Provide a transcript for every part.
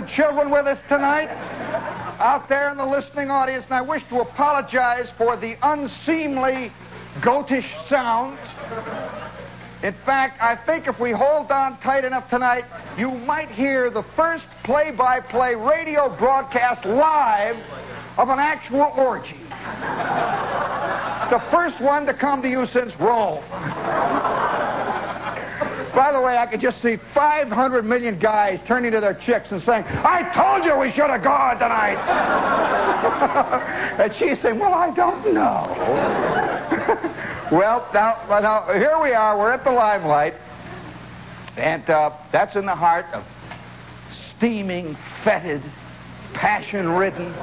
And children with us tonight out there in the listening audience, and I wish to apologize for the unseemly, goatish sounds. In fact, I think if we hold on tight enough tonight, you might hear the first play by play radio broadcast live of an actual orgy. the first one to come to you since Rome. By the way, I could just see 500 million guys turning to their chicks and saying, I told you we should have gone tonight. and she's saying, Well, I don't know. well, now, now, here we are. We're at the limelight. And uh, that's in the heart of steaming, fetid, passion ridden,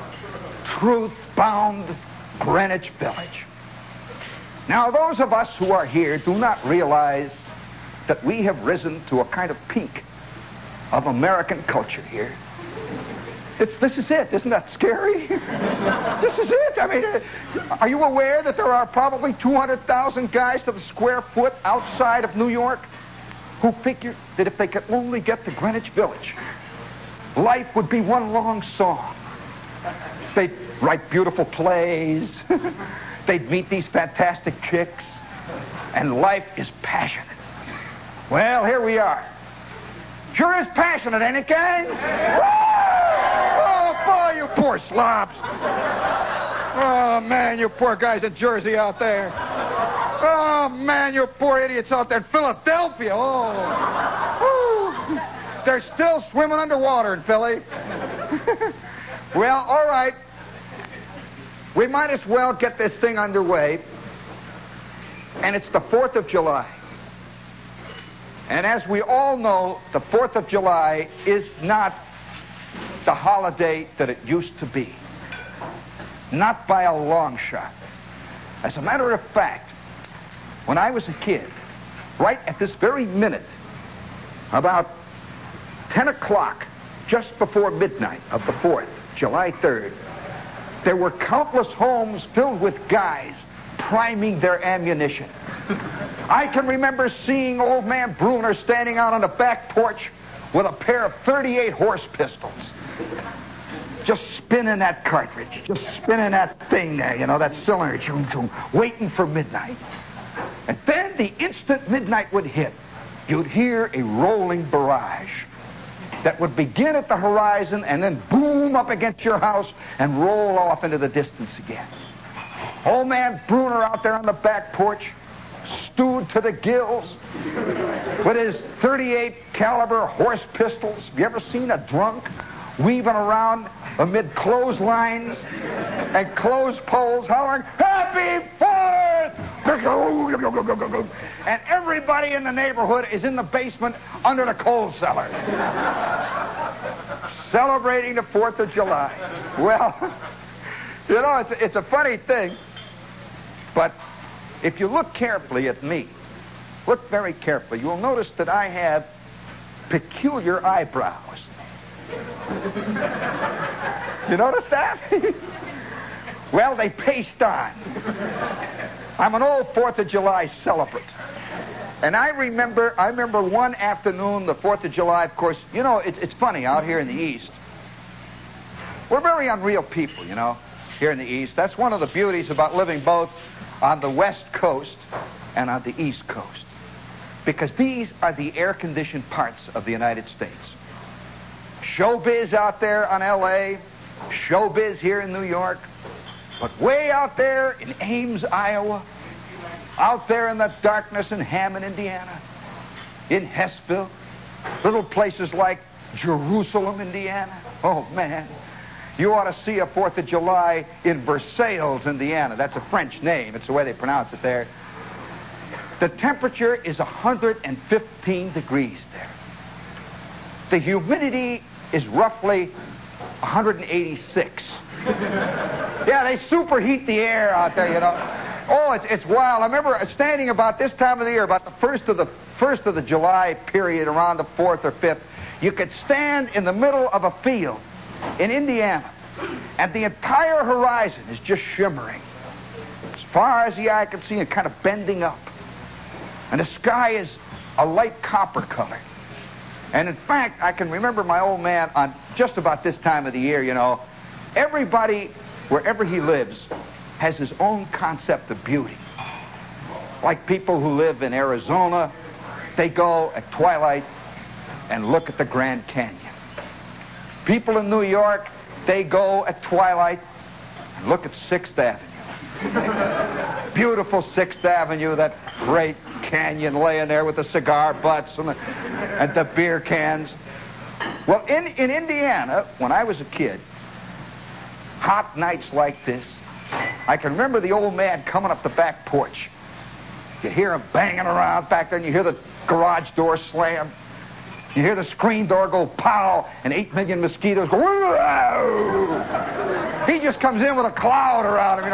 truth bound Greenwich Village. Now, those of us who are here do not realize that we have risen to a kind of peak of American culture here. It's, this is it. Isn't that scary? this is it. I mean, uh, are you aware that there are probably 200,000 guys to the square foot outside of New York who figure that if they could only get to Greenwich Village, life would be one long song. They'd write beautiful plays. They'd meet these fantastic chicks. And life is passionate. Well, here we are. Sure is passionate, ain't it, gang? Oh, boy, you poor slobs. Oh, man, you poor guys in Jersey out there. Oh, man, you poor idiots out there in Philadelphia. Oh. Woo. They're still swimming underwater in Philly. well, all right. We might as well get this thing underway. And it's the 4th of July. And as we all know, the 4th of July is not the holiday that it used to be. Not by a long shot. As a matter of fact, when I was a kid, right at this very minute, about 10 o'clock, just before midnight of the 4th, July 3rd, there were countless homes filled with guys priming their ammunition. I can remember seeing old man Bruner standing out on the back porch with a pair of 38 horse pistols. Just spinning that cartridge, just spinning that thing there, you know, that cylinder, choom, choom, waiting for midnight. And then the instant midnight would hit, you'd hear a rolling barrage that would begin at the horizon and then boom up against your house and roll off into the distance again. Old man Bruner out there on the back porch, stewed to the gills, with his 38 caliber horse pistols. Have you ever seen a drunk weaving around amid clotheslines and clothes poles hollering, Happy Fourth! And everybody in the neighborhood is in the basement under the coal cellar. Celebrating the 4th of July. Well, you know, it's, it's a funny thing, but if you look carefully at me, look very carefully, you'll notice that I have peculiar eyebrows. you notice that? well, they paste on. I'm an old Fourth of July celebrant. And I remember, I remember one afternoon, the Fourth of July. Of course, you know, it's it's funny out here in the East. We're very unreal people, you know, here in the East. That's one of the beauties about living both on the West Coast and on the East Coast, because these are the air-conditioned parts of the United States. Showbiz out there on L.A., showbiz here in New York. But way out there in Ames, Iowa, out there in the darkness in Hammond, Indiana, in Hessville, little places like Jerusalem, Indiana. Oh, man. You ought to see a 4th of July in Versailles, Indiana. That's a French name. It's the way they pronounce it there. The temperature is 115 degrees there. The humidity is roughly 186. yeah, they superheat the air out there, you know. Oh, it's, it's wild. I remember standing about this time of the year, about the first of the first of the July period, around the fourth or fifth. You could stand in the middle of a field in Indiana, and the entire horizon is just shimmering. As far as the eye can see, and kind of bending up. And the sky is a light copper color. And in fact, I can remember my old man on just about this time of the year, you know, everybody, wherever he lives, has his own concept of beauty. Like people who live in Arizona, they go at twilight and look at the Grand Canyon. People in New York, they go at twilight and look at Sixth Avenue. Beautiful Sixth Avenue, that great canyon laying there with the cigar butts and the, and the beer cans. Well, in, in Indiana, when I was a kid, hot nights like this, I can remember the old man coming up the back porch. You hear him banging around back there, and you hear the garage door slam. You hear the screen door go pow, and eight million mosquitoes go. He just comes in with a cloud around him.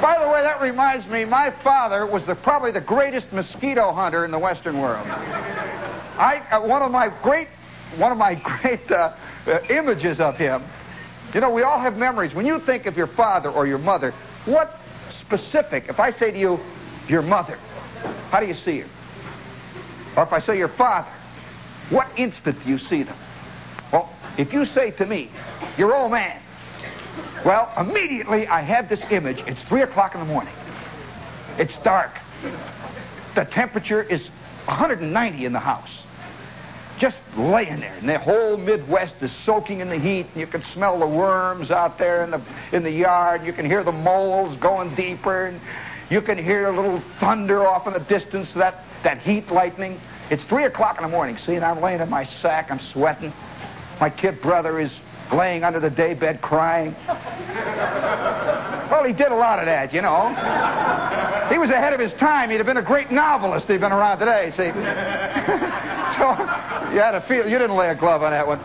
By the way, that reminds me, my father was the, probably the greatest mosquito hunter in the Western world. I uh, one of my great one of my great uh, uh, images of him. You know, we all have memories. When you think of your father or your mother, what specific? If I say to you, your mother, how do you see her? Or if I say your father, what instant do you see them? Well, if you say to me, your old man, well, immediately I have this image. It's 3 o'clock in the morning. It's dark. The temperature is 190 in the house. Just laying there. And the whole Midwest is soaking in the heat. And you can smell the worms out there in the, in the yard. You can hear the moles going deeper. And you can hear a little thunder off in the distance, that, that heat lightning. It's 3 o'clock in the morning. See, and I'm laying in my sack. I'm sweating. My kid brother is laying under the daybed crying. Well, he did a lot of that, you know. He was ahead of his time. He'd have been a great novelist if he'd been around today, see. so you had a feel you didn't lay a glove on that one.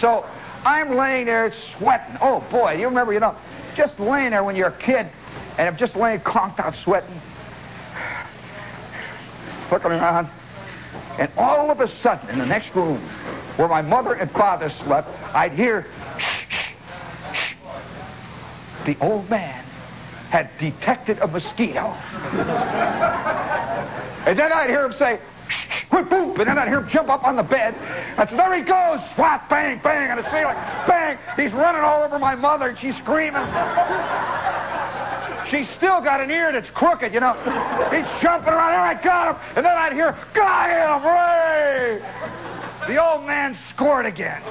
So I'm laying there sweating. Oh boy, you remember, you know, just laying there when you're a kid and I'm just laying conked out sweating. Looking around. And all of a sudden, in the next room, where my mother and father slept, I'd hear, shh, shh, shh. The old man had detected a mosquito. and then I'd hear him say, shh, boom, and then I'd hear him jump up on the bed. I said, there he goes, swat, bang, bang, on the ceiling, bang. He's running all over my mother, and she's screaming. She's still got an ear that's crooked, you know. He's jumping around. There, I got him. And then I'd hear, got him, Ray! The old man scored again.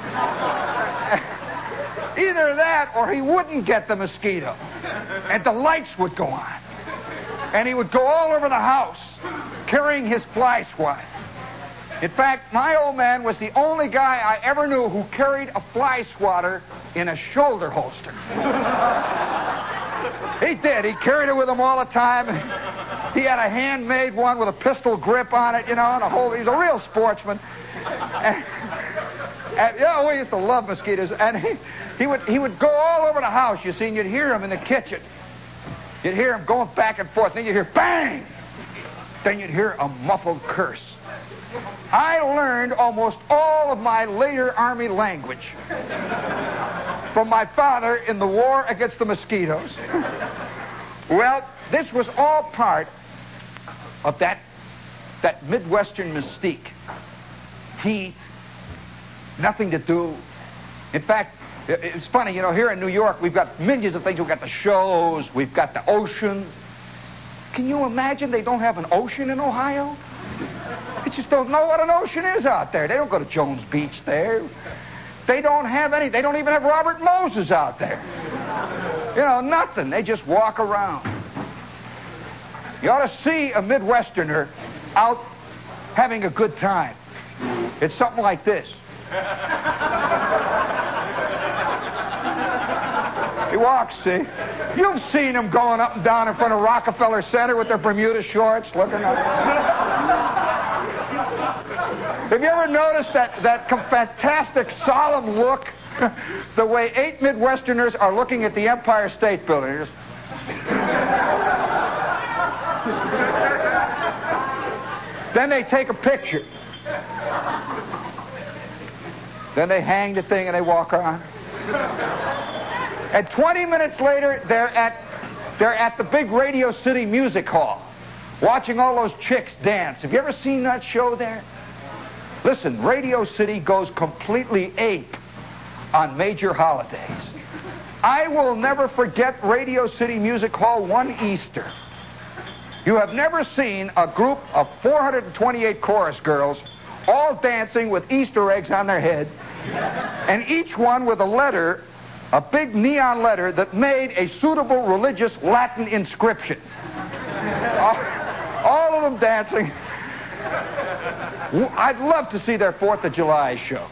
Either that or he wouldn't get the mosquito. And the lights would go on. And he would go all over the house carrying his fly swatter. In fact, my old man was the only guy I ever knew who carried a fly swatter in a shoulder holster. He did. He carried it with him all the time. He had a handmade one with a pistol grip on it, you know, and a whole. He's a real sportsman. And, and, you know, we used to love mosquitoes. And he, he, would, he would go all over the house, you see, and you'd hear him in the kitchen. You'd hear him going back and forth. Then you'd hear bang! Then you'd hear a muffled curse. I learned almost all of my later Army language from my father in the war against the mosquitoes. well, this was all part of that, that Midwestern mystique. Heat, nothing to do. In fact, it's funny, you know, here in New York, we've got millions of things. We've got the shows, we've got the ocean. Can you imagine they don't have an ocean in Ohio? They just don't know what an ocean is out there. They don't go to Jones Beach there. They don't have any. They don't even have Robert Moses out there. You know, nothing. They just walk around. You ought to see a Midwesterner out having a good time. It's something like this. He walks, see? You've seen him going up and down in front of Rockefeller Center with their Bermuda shorts looking up. Have you ever noticed that, that fantastic, solemn look? the way eight Midwesterners are looking at the Empire State Building. Then they take a picture. Then they hang the thing and they walk on. And 20 minutes later, they're at, they're at the big Radio City Music Hall watching all those chicks dance. Have you ever seen that show there? Listen, Radio City goes completely ape on major holidays. I will never forget Radio City Music Hall one Easter. You have never seen a group of 428 chorus girls all dancing with Easter eggs on their head, and each one with a letter, a big neon letter that made a suitable religious Latin inscription. all, all of them dancing. I'd love to see their Fourth of July show.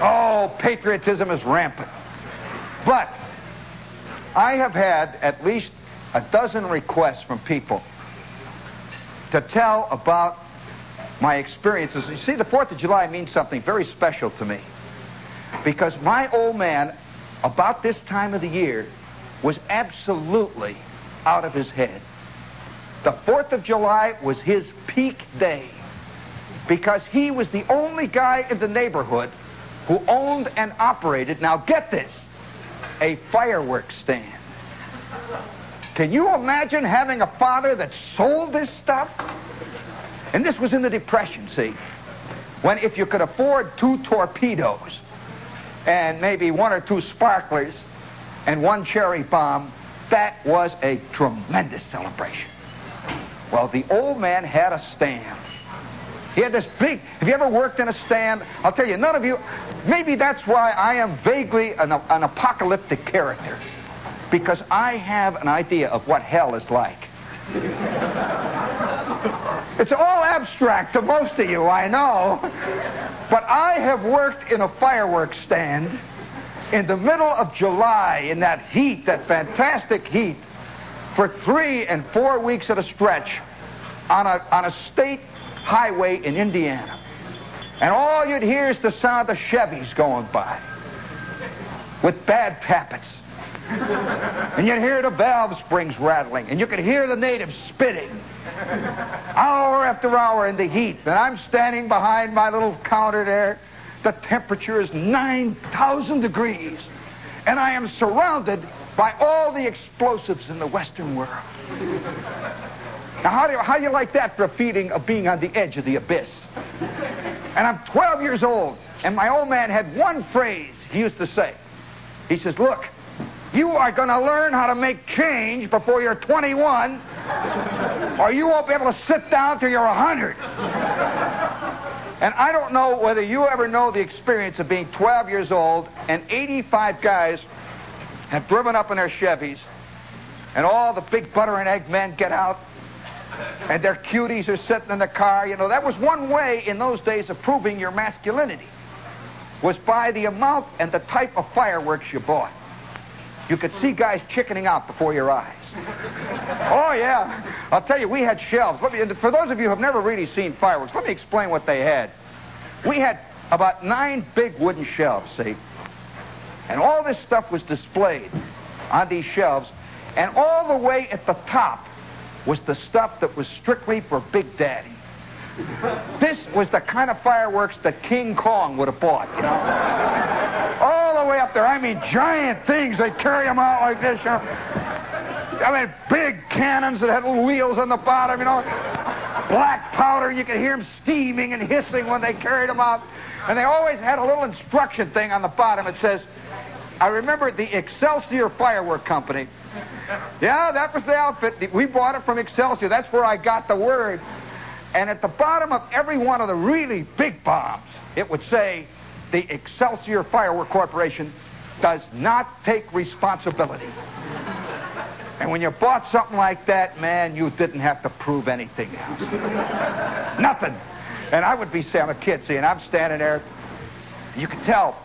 Oh, patriotism is rampant. But I have had at least a dozen requests from people to tell about my experiences. You see, the 4th of July means something very special to me because my old man, about this time of the year, was absolutely out of his head. The 4th of July was his peak day because he was the only guy in the neighborhood who owned and operated, now get this, a fireworks stand. Can you imagine having a father that sold this stuff? And this was in the Depression, see? When if you could afford two torpedoes and maybe one or two sparklers and one cherry bomb, that was a tremendous celebration. Well, the old man had a stand. He had this big. Have you ever worked in a stand? I'll tell you, none of you. Maybe that's why I am vaguely an, an apocalyptic character. Because I have an idea of what hell is like. It's all abstract to most of you, I know. But I have worked in a fireworks stand in the middle of July in that heat, that fantastic heat, for three and four weeks at a stretch on a, on a state highway in Indiana. And all you'd hear is the sound of the Chevys going by with bad tappets. And you'd hear the valve springs rattling, and you could hear the natives spitting hour after hour in the heat. And I'm standing behind my little counter there. The temperature is 9,000 degrees, and I am surrounded by all the explosives in the Western world. Now, how do, you, how do you like that for a feeling of being on the edge of the abyss? And I'm 12 years old, and my old man had one phrase he used to say. He says, Look, you are going to learn how to make change before you're 21, or you won't be able to sit down till you're 100. And I don't know whether you ever know the experience of being 12 years old and 85 guys have driven up in their Chevys, and all the big butter and egg men get out and their cuties are sitting in the car. You know, that was one way in those days of proving your masculinity, was by the amount and the type of fireworks you bought. You could see guys chickening out before your eyes. oh, yeah. I'll tell you, we had shelves. Let me, for those of you who have never really seen fireworks, let me explain what they had. We had about nine big wooden shelves, see? And all this stuff was displayed on these shelves. And all the way at the top was the stuff that was strictly for Big Daddy. This was the kind of fireworks that King Kong would have bought, you know. Oh, All the way up there. I mean, giant things. They carry them out like this, you know. I mean, big cannons that had little wheels on the bottom, you know. Black powder. You could hear them steaming and hissing when they carried them out. And they always had a little instruction thing on the bottom. It says, I remember the Excelsior Firework Company. Yeah, that was the outfit. We bought it from Excelsior. That's where I got the word. And at the bottom of every one of the really big bombs, it would say the Excelsior Firework Corporation, does not take responsibility. And when you bought something like that, man, you didn't have to prove anything else. Nothing. And I would be, say, I'm a kid, see, and I'm standing there. You could tell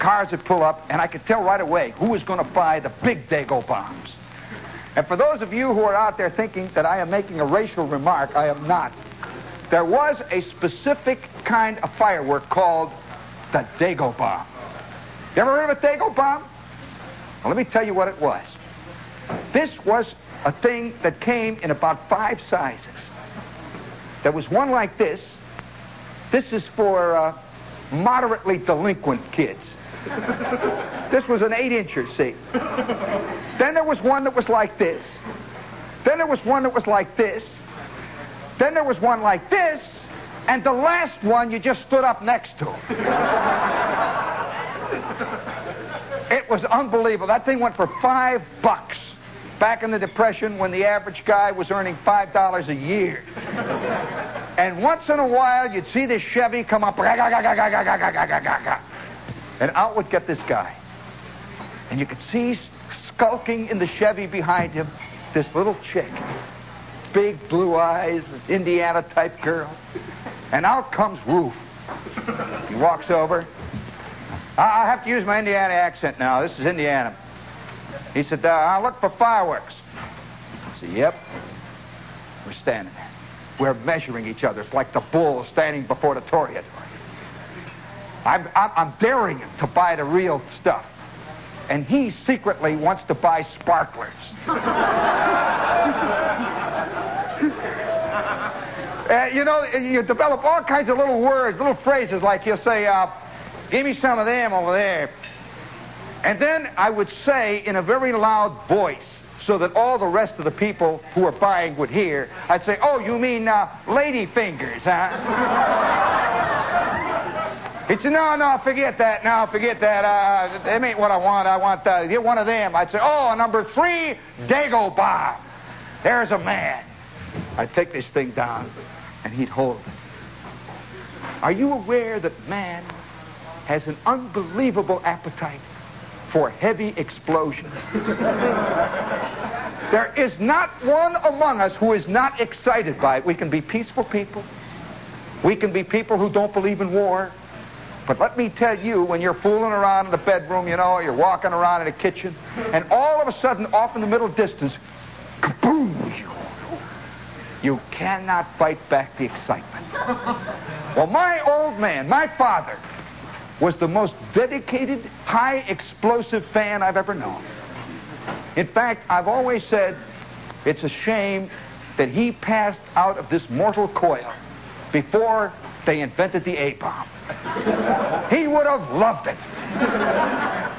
cars would pull up, and I could tell right away who was going to buy the big Dago bombs. And for those of you who are out there thinking that I am making a racial remark, I am not. There was a specific kind of firework called the Dago bomb. You ever heard of a Dago bomb? Well, let me tell you what it was. This was a thing that came in about five sizes. There was one like this. This is for uh, moderately delinquent kids. this was an eight incher, see. Then there was one that was like this. Then there was one that was like this. Then there was one like this. And the last one you just stood up next to. it was unbelievable. That thing went for five bucks back in the Depression when the average guy was earning $5 a year. And once in a while, you'd see this Chevy come up, and out would get this guy. And you could see skulking in the Chevy behind him this little chick. Big blue eyes, Indiana type girl. And out comes Roof. He walks over. I have to use my Indiana accent now. This is Indiana. He said, uh, I'll look for fireworks. I said, Yep. We're standing there. We're measuring each other. It's like the bull standing before the toreador. I'm, I'm, I'm daring him to buy the real stuff. And he secretly wants to buy sparklers. uh, you know, you develop all kinds of little words, little phrases like you'll say, uh, give me some of them over there. And then I would say in a very loud voice, so that all the rest of the people who are buying would hear, I'd say, oh, you mean uh, lady fingers, huh? He'd say, no, no, forget that. No, forget that. Uh, them ain't what I want. I want uh, get one of them. I'd say, oh, number three, Dago bomb. There's a man. I'd take this thing down, and he'd hold it. Are you aware that man has an unbelievable appetite for heavy explosions. there is not one among us who is not excited by it. We can be peaceful people. We can be people who don't believe in war. But let me tell you, when you're fooling around in the bedroom, you know, you're walking around in the kitchen, and all of a sudden, off in the middle distance, kaboom! You cannot fight back the excitement. Well, my old man, my father, was the most dedicated, high explosive fan I've ever known. In fact, I've always said it's a shame that he passed out of this mortal coil before they invented the A bomb. he would have loved it.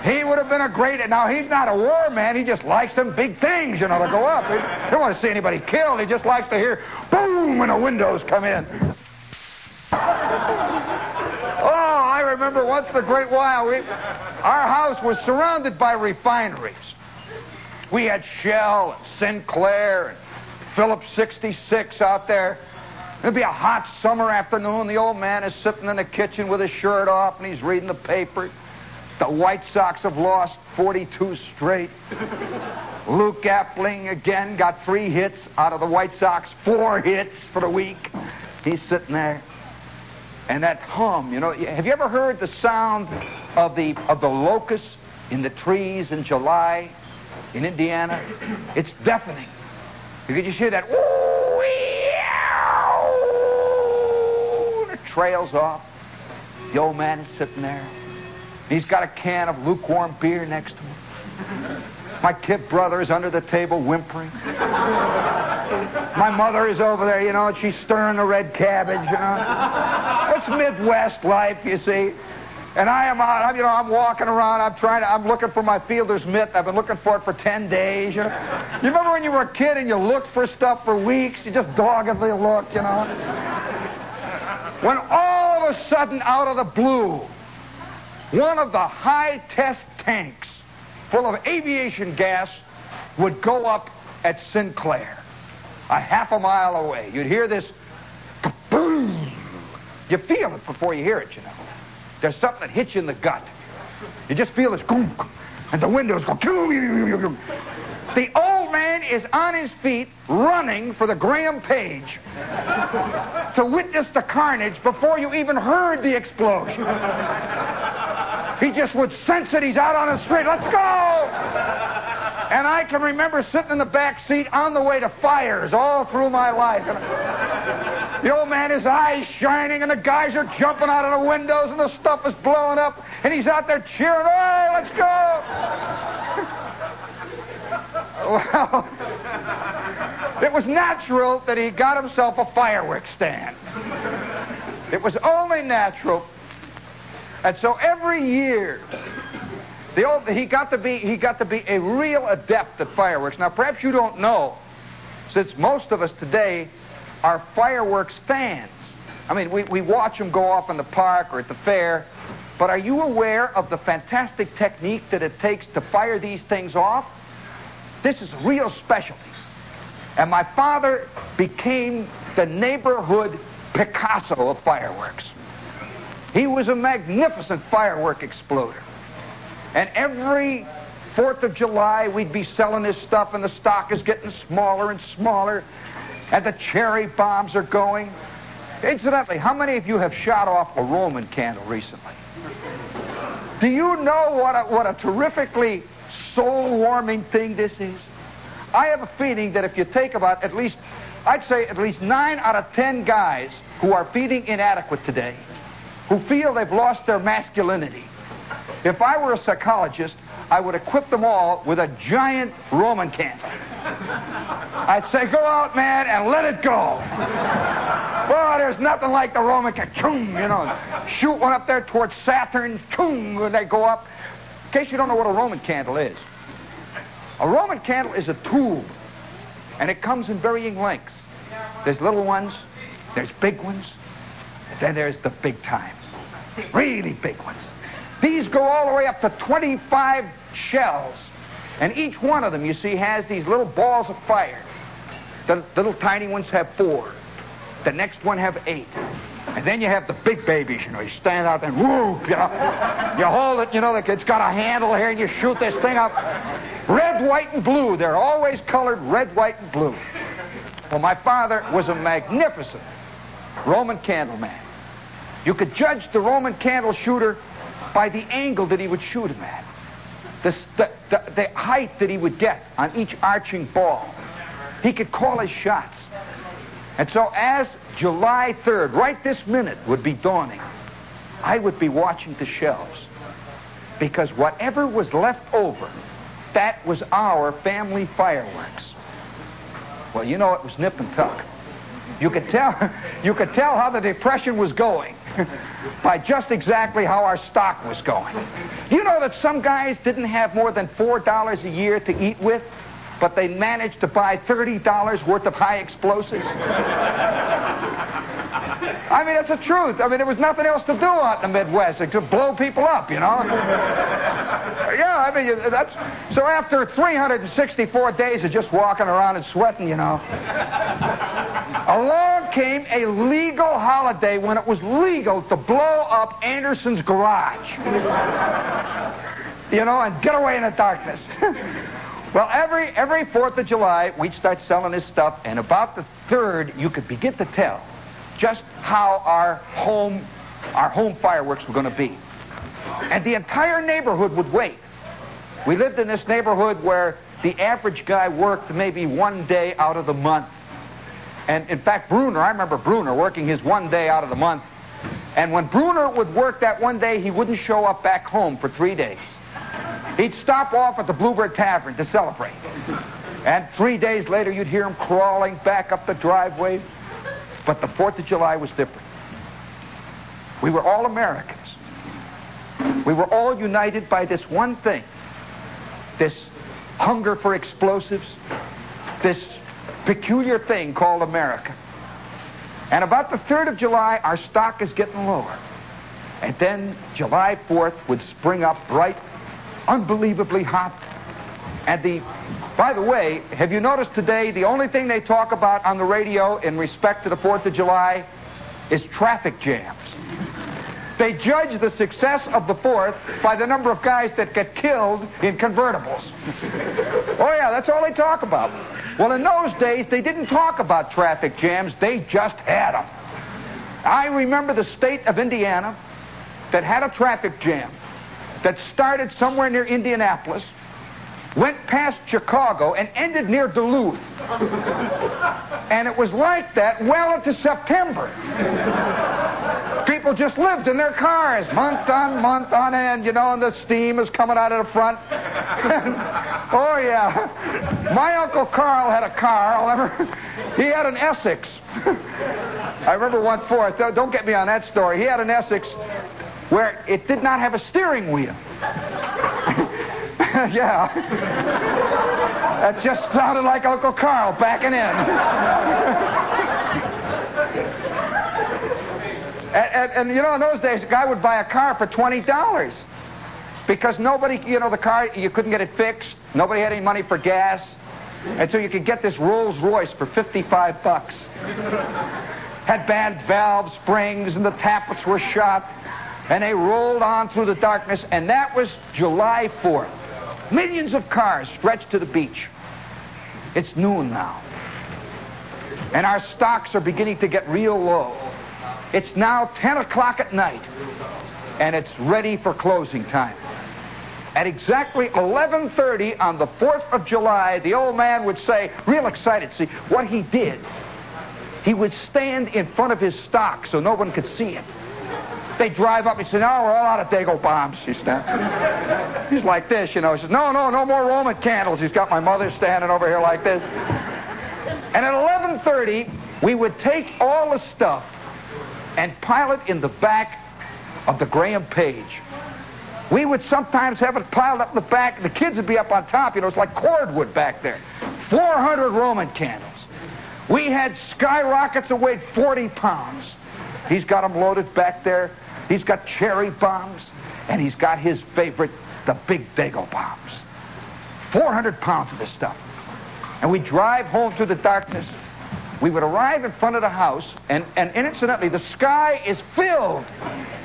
He would have been a great. Now he's not a war man. He just likes them big things, you know, to go up. He don't want to see anybody killed. He just likes to hear boom when the windows come in. Oh, I remember once the great while, we, our house was surrounded by refineries. We had Shell and Sinclair and Phillips 66 out there. It'd be a hot summer afternoon. The old man is sitting in the kitchen with his shirt off and he's reading the paper. The White Sox have lost 42 straight. Luke Appling again got three hits out of the White Sox, four hits for the week. He's sitting there and that hum. You know, have you ever heard the sound of the of the locusts in the trees in July in Indiana? It's deafening. You could just hear that. It trails off. The old man is sitting there. He's got a can of lukewarm beer next to him. My kid brother is under the table whimpering. My mother is over there, you know, and she's stirring the red cabbage, you know. It's Midwest life, you see. And I am out, I'm, you know, I'm walking around, I'm trying to, I'm looking for my fielder's mitt. I've been looking for it for 10 days, you know. You remember when you were a kid and you looked for stuff for weeks? You just doggedly looked, you know. When all of a sudden, out of the blue, one of the high test tanks full of aviation gas would go up at Sinclair, a half a mile away. You'd hear this boom. You feel it before you hear it, you know. There's something that hits you in the gut. You just feel this boom, and the windows go. The old man is on his feet running for the Graham Paige to witness the carnage before you even heard the explosion. He just would sense it. He's out on the street. Let's go! And I can remember sitting in the back seat on the way to fires all through my life. The old man, his eyes shining, and the guys are jumping out of the windows, and the stuff is blowing up, and he's out there cheering, oh, let's go! well, it was natural that he got himself a fireworks stand. It was only natural. And so every year, the old, he got to be he got to be a real adept at fireworks. Now, perhaps you don't know, since most of us today are fireworks fans. I mean, we, we watch them go off in the park or at the fair, but are you aware of the fantastic technique that it takes to fire these things off? This is real specialty. And my father became the neighborhood Picasso of fireworks. He was a magnificent firework exploder. And every Fourth of July, we'd be selling this stuff, and the stock is getting smaller and smaller, and the cherry bombs are going. Incidentally, how many of you have shot off a Roman candle recently? Do you know what a, what a terrifically soul warming thing this is? I have a feeling that if you take about at least, I'd say at least nine out of ten guys who are feeding inadequate today, who feel they've lost their masculinity, if I were a psychologist, I would equip them all with a giant Roman candle. I'd say, go out, man, and let it go. Well, there's nothing like the Roman candle. You know, shoot one up there towards Saturn. Choom, and they go up. In case you don't know what a Roman candle is, a Roman candle is a tube, and it comes in varying lengths. There's little ones, there's big ones, then there's the big time, really big ones. These go all the way up to 25 shells. And each one of them, you see, has these little balls of fire. The little tiny ones have four. The next one have eight. And then you have the big babies, you know, you stand out there and whoop, you know. You hold it, you know, it's got a handle here and you shoot this thing up. Red, white, and blue. They're always colored red, white, and blue. Well, my father was a magnificent Roman candle man. You could judge the Roman candle shooter by the angle that he would shoot him at, the, the, the, the height that he would get on each arching ball. He could call his shots. And so, as July 3rd, right this minute, would be dawning, I would be watching the shelves. Because whatever was left over, that was our family fireworks. Well, you know, it was nip and tuck. You could tell, you could tell how the depression was going by just exactly how our stock was going. You know that some guys didn't have more than $4 a year to eat with, but they managed to buy $30 worth of high explosives? I mean, it's the truth. I mean, there was nothing else to do out in the Midwest except blow people up, you know? yeah, I mean, that's... So after 364 days of just walking around and sweating, you know, came a legal holiday when it was legal to blow up Anderson's garage. you know, and get away in the darkness. Well, every every Fourth of July, we'd start selling this stuff, and about the third, you could begin to tell just how our home our home fireworks were going to be. And the entire neighborhood would wait. We lived in this neighborhood where the average guy worked maybe one day out of the month. And in fact, Bruner, I remember Bruner working his one day out of the month. And when Bruner would work that one day, he wouldn't show up back home for three days. He'd stop off at the Bluebird Tavern to celebrate. And three days later, you'd hear him crawling back up the driveway. But the 4th of July was different. We were all Americans. We were all united by this one thing this hunger for explosives, this peculiar thing called America. And about the 3rd of July, our stock is getting lower. And then July 4th would spring up bright unbelievably hot. And the, by the way, have you noticed today the only thing they talk about on the radio in respect to the 4th of July is traffic jams. They judge the success of the Fourth by the number of guys that get killed in convertibles. oh, yeah, that's all they talk about. Well, in those days, they didn't talk about traffic jams, they just had them. I remember the state of Indiana that had a traffic jam that started somewhere near Indianapolis, went past Chicago, and ended near Duluth. and it was like that well into September. People just lived in their cars month on month on end, you know, and the steam is coming out of the front. oh, yeah. My Uncle Carl had a car. I'll he had an Essex. I remember one fourth. Don't get me on that story. He had an Essex where it did not have a steering wheel. yeah. That just sounded like Uncle Carl backing in. and, and, and, you know, in those days, a guy would buy a car for $20 because nobody, you know, the car, you couldn't get it fixed. Nobody had any money for gas. And so you could get this Rolls Royce for 55 bucks. Had bad valve springs and the tappets were shot. And they rolled on through the darkness, and that was July 4th. Millions of cars stretched to the beach. It's noon now. And our stocks are beginning to get real low. It's now 10 o'clock at night, and it's ready for closing time. At exactly 11:30 on the 4th of July, the old man would say, real excited, see, what he did, he would stand in front of his stock so no one could see it. They drive up. He said, "No, we're all out of Dago bombs." He said, "He's like this, you know." He says, "No, no, no more Roman candles." He's got my mother standing over here like this. And at 11:30, we would take all the stuff and pile it in the back of the Graham Paige. We would sometimes have it piled up in the back. The kids would be up on top. You know, it's like cordwood back there. 400 Roman candles. We had skyrockets that weighed 40 pounds. He's got them loaded back there. He's got cherry bombs, and he's got his favorite, the big Dago bombs. 400 pounds of this stuff. And we drive home through the darkness. We would arrive in front of the house, and, and incidentally, the sky is filled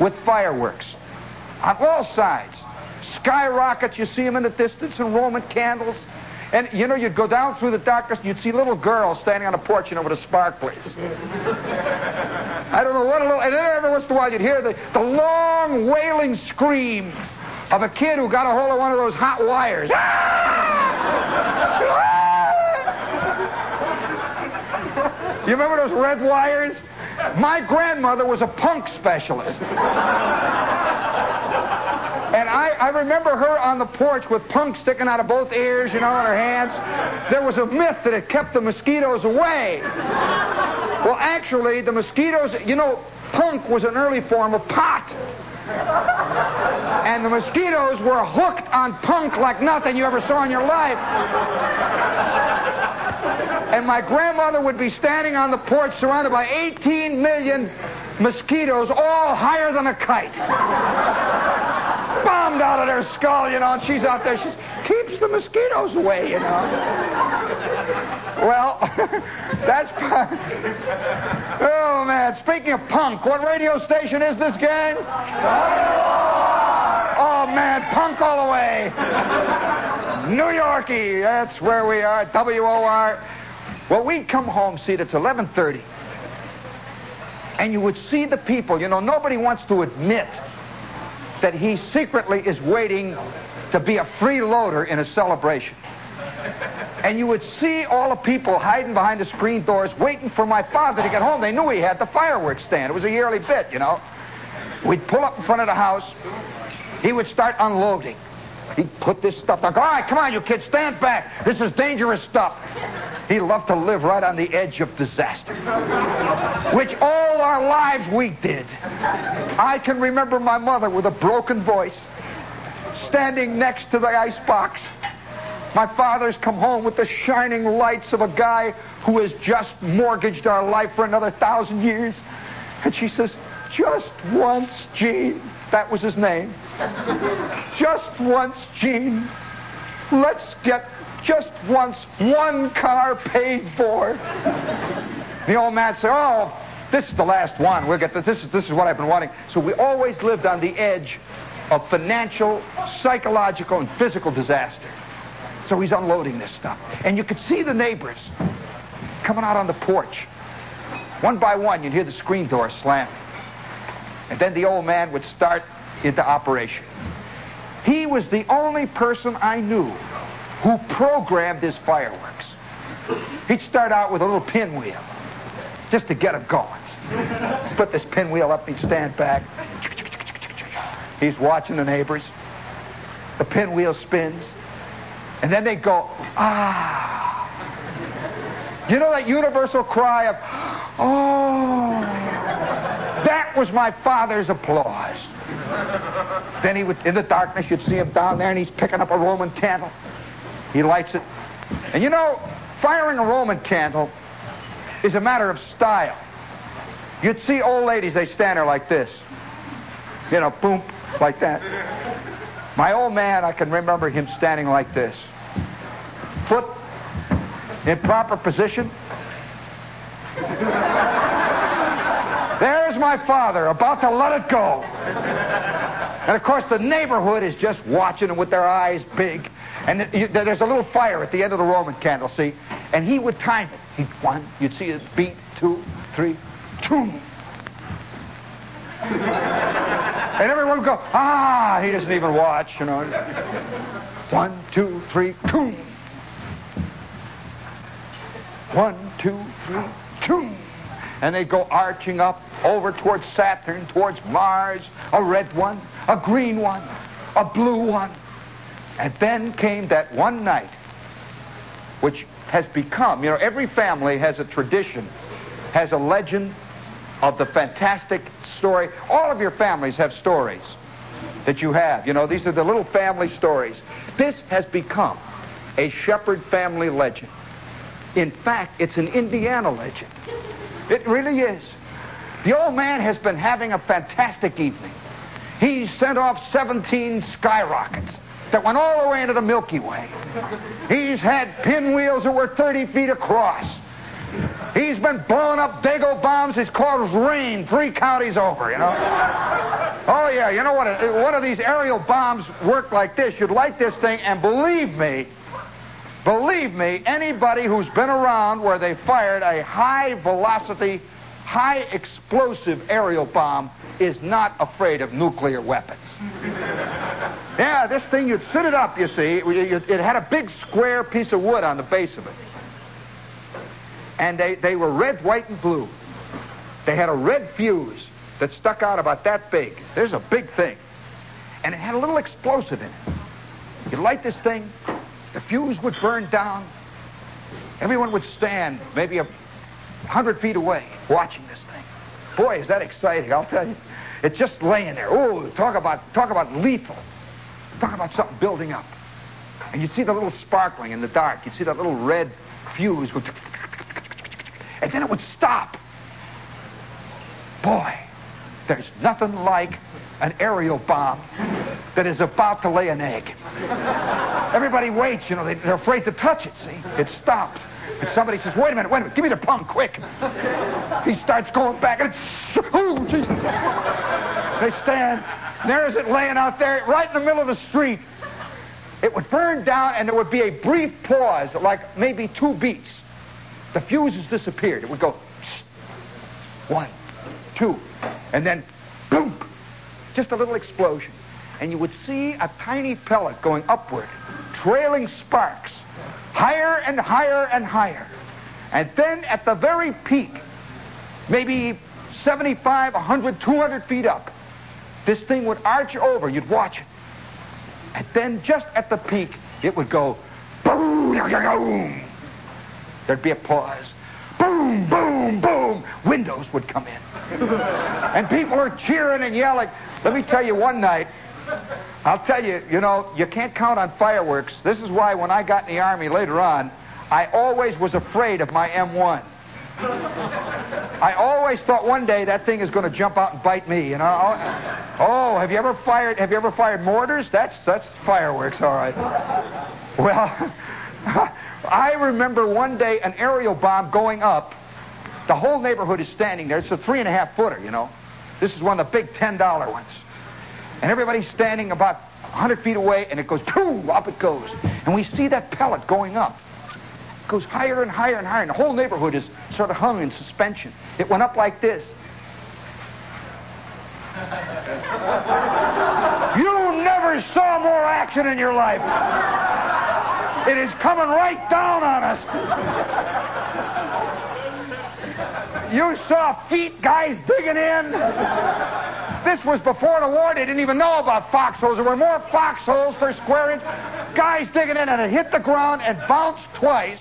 with fireworks on all sides. Skyrockets, you see them in the distance, and Roman candles. And you know, you'd go down through the darkness, you'd see little girls standing on a porch, you know, with a spark place. I don't know what a little, and then every once in a while you'd hear the, the long wailing scream of a kid who got a hold of one of those hot wires. you remember those red wires? My grandmother was a punk specialist. And I, I remember her on the porch with punk sticking out of both ears, you know, in her hands. There was a myth that it kept the mosquitoes away. Well, actually, the mosquitoes, you know, punk was an early form of pot. And the mosquitoes were hooked on punk like nothing you ever saw in your life. And my grandmother would be standing on the porch surrounded by 18 million mosquitoes, all higher than a kite bombed out of their skull, you know, and she's out there. She keeps the mosquitoes away, you know. well, that's. oh, man. Speaking of punk, what radio station is this, gang? Oh, man, punk all the way. New Yorkie, that's where we are, WOR. Well, we'd come home, see, it's 11.30. And you would see the people. You know, nobody wants to admit that he secretly is waiting to be a freeloader in a celebration. And you would see all the people hiding behind the screen doors waiting for my father to get home. They knew he had the fireworks stand. It was a yearly bit, you know. We'd pull up in front of the house. He would start unloading. He'd put this stuff down. All right, come on, you kids, stand back. This is dangerous stuff. He loved to live right on the edge of disaster, which all our lives we did. I can remember my mother with a broken voice standing next to the ice box. My father's come home with the shining lights of a guy who has just mortgaged our life for another thousand years. And she says, Just once, Gene. That was his name. Just once, Gene. Let's get just once one car paid for. The old man said, Oh, this is the last one. We'll get this. This is, this is what I've been wanting. So we always lived on the edge of financial, psychological, and physical disaster. So he's unloading this stuff. And you could see the neighbors coming out on the porch. One by one, you'd hear the screen door slamming. And then the old man would start into operation. He was the only person I knew who programmed his fireworks. He'd start out with a little pinwheel just to get him going. Put this pinwheel up, he'd stand back. He's watching the neighbors. The pinwheel spins. And then they go, ah. You know that universal cry of, oh. That was my father's applause. Then he would, in the darkness, you'd see him down there and he's picking up a Roman candle. He lights it. And you know, firing a Roman candle is a matter of style. You'd see old ladies, they stand there like this. You know, boom, like that. My old man, I can remember him standing like this. Foot in proper position. My father about to let it go. And of course, the neighborhood is just watching with their eyes big. And there's a little fire at the end of the Roman candle, see? And he would time it. He'd one, you'd see it beat, two, three, two. And everyone would go, ah, he doesn't even watch, you know. One, two, three, two. One, two, three, two. And they'd go arching up over towards Saturn, towards Mars, a red one, a green one, a blue one. And then came that one night, which has become, you know, every family has a tradition, has a legend of the fantastic story. All of your families have stories that you have. You know, these are the little family stories. This has become a Shepherd family legend. In fact, it's an Indiana legend. It really is. The old man has been having a fantastic evening. He sent off 17 skyrockets that went all the way into the Milky Way. He's had pinwheels that were 30 feet across. He's been blowing up Dago bombs. He's caused rain three counties over, you know. Oh, yeah, you know what? One of these aerial bombs worked like this. You'd light this thing, and believe me, believe me, anybody who's been around where they fired a high velocity, high explosive aerial bomb is not afraid of nuclear weapons. Yeah, this thing, you'd sit it up, you see. It had a big square piece of wood on the base of it and they, they were red, white, and blue. They had a red fuse that stuck out about that big. There's a big thing. And it had a little explosive in it. You light this thing, the fuse would burn down. Everyone would stand maybe a hundred feet away watching this thing. Boy, is that exciting, I'll tell you. It's just laying there. Oh, talk about talk about lethal. Talk about something building up. And you'd see the little sparkling in the dark. You'd see that little red fuse go and then it would stop. Boy, there's nothing like an aerial bomb that is about to lay an egg. Everybody waits, you know, they, are afraid to touch it, see? It stopped. And somebody says, wait a minute, wait a minute, give me the pump, quick. He starts going back, and it's, oh, Jesus. They stand, there's it laying out there, right in the middle of the street. It would burn down, and there would be a brief pause, like maybe two beats. The fuses disappeared. It would go one, two, and then boom, just a little explosion. And you would see a tiny pellet going upward, trailing sparks, higher and higher and higher. And then at the very peak, maybe 75, 100, 200 feet up, this thing would arch over. You'd watch it. And then just at the peak, it would go boom, There'd be a pause. Boom, boom, boom. Windows would come in. and people are cheering and yelling. Let me tell you one night, I'll tell you, you know, you can't count on fireworks. This is why when I got in the Army later on, I always was afraid of my M1. I always thought one day that thing is going to jump out and bite me. You know. Oh, have you ever fired? Have you ever fired mortars? That's that's fireworks, all right. Well, I remember one day an aerial bomb going up The whole neighborhood is standing there. It's a three and a half footer, you know. This is one of the big $10 ones. And everybody's standing about 100 feet away, and it goes, boom, up it goes. And we see that pellet going up. It goes higher and higher and higher, and the whole neighborhood is sort of hung in suspension. It went up like this. You never saw more action in your life. It is coming right down on us. You saw feet, guys digging in. This was before the war. They didn't even know about foxholes. There were more foxholes per square inch. Guys digging in, and it hit the ground and bounced twice.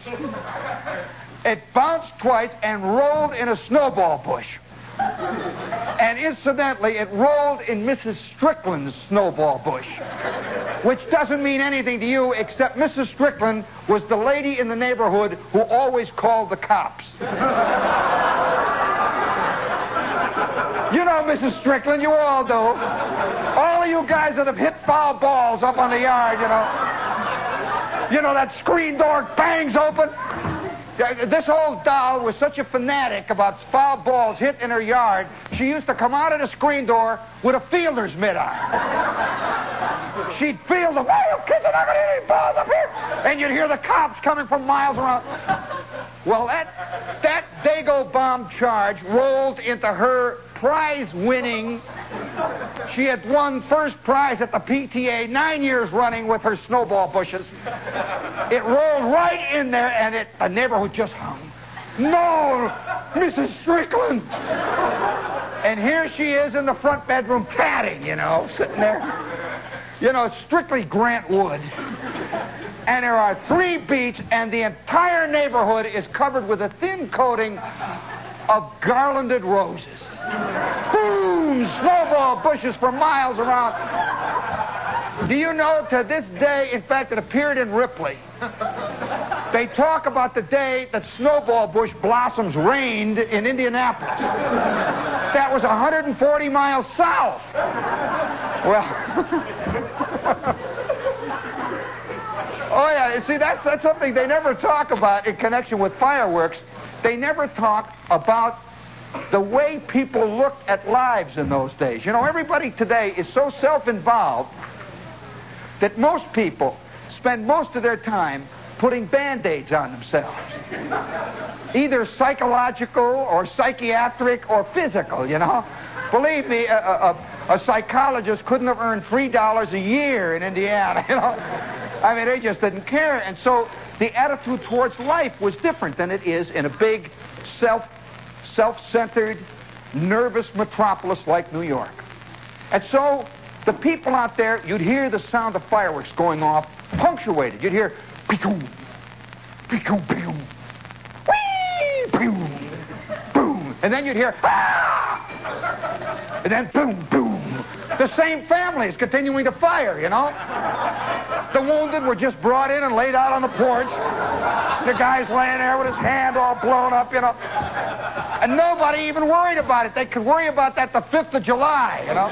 It bounced twice and rolled in a snowball bush. And incidentally, it rolled in Mrs. Strickland's snowball bush, which doesn't mean anything to you except Mrs. Strickland was the lady in the neighborhood who always called the cops. You know, Mrs. Strickland, you all do. All of you guys that have hit foul balls up on the yard, you know. You know, that screen door bangs open. Uh, this old doll was such a fanatic about foul balls hit in her yard, she used to come out of the screen door with a fielder's mitt on. She'd field them. Hey, you kids are not going to hit any balls up here. And you'd hear the cops coming from miles around. Well, that, that Dago bomb charge rolled into her prize winning. She had won first prize at the PTA nine years running with her snowball bushes. It rolled right in there, and it, the neighborhood just hung. No, Mrs. Strickland. And here she is in the front bedroom padding, you know, sitting there. You know, strictly Grant Wood. And there are three beats, and the entire neighborhood is covered with a thin coating of garlanded roses. Boom! Snowball bushes for miles around. Do you know to this day, in fact, it appeared in Ripley. They talk about the day that snowball bush blossoms rained in Indianapolis. That was 140 miles south. Well. Oh, yeah. See, that's, that's something they never talk about in connection with fireworks. They never talk about the way people looked at lives in those days. You know, everybody today is so self involved that most people spend most of their time putting band aids on themselves. Either psychological or psychiatric or physical, you know. Believe me, a, a, a psychologist couldn't have earned $3 a year in Indiana, you know. I mean, they just didn't care. And so the attitude towards life was different than it is in a big, self, self-centered, nervous metropolis like New York. And so the people out there, you'd hear the sound of fireworks going off, punctuated. You'd hear, pew, pew, pew, wee, pew. And then you'd hear, ah! And then boom, boom. The same families continuing to fire, you know? The wounded were just brought in and laid out on the porch. The guy's laying there with his hand all blown up, you know. And nobody even worried about it. They could worry about that the 5th of July, you know.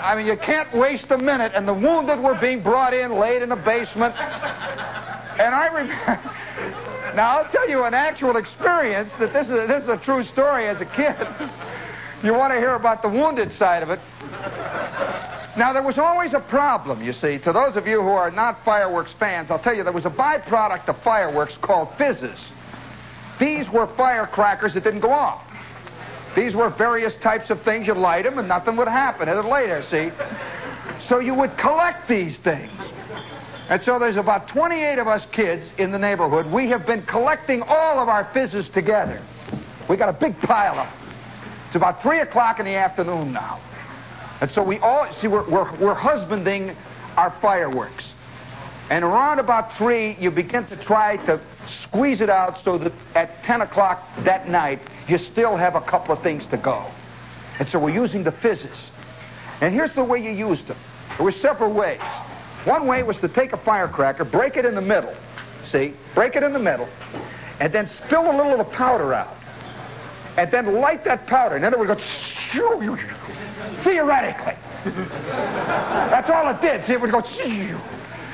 I mean, you can't waste a minute. And the wounded were being brought in, laid in the basement. And I remember. Now, I'll tell you an actual experience that this is, this is a true story as a kid. You want to hear about the wounded side of it. Now, there was always a problem, you see. To those of you who are not fireworks fans, I'll tell you there was a byproduct of fireworks called fizzes. These were firecrackers that didn't go off. These were various types of things. You'd light them and nothing would happen. It'd lay there, see? So you would collect these things. And so there's about 28 of us kids in the neighborhood. We have been collecting all of our fizzes together. We got a big pile of them. It's about 3 o'clock in the afternoon now. And so we all, see, we're, we're, we're husbanding our fireworks. And around about 3, you begin to try to squeeze it out so that at 10 o'clock that night, you still have a couple of things to go. And so we're using the fizzes. And here's the way you use them. There were several ways. One way was to take a firecracker, break it in the middle, see, break it in the middle, and then spill a little of the powder out. And then light that powder. And then it would go, theoretically. That's all it did. See, it would go,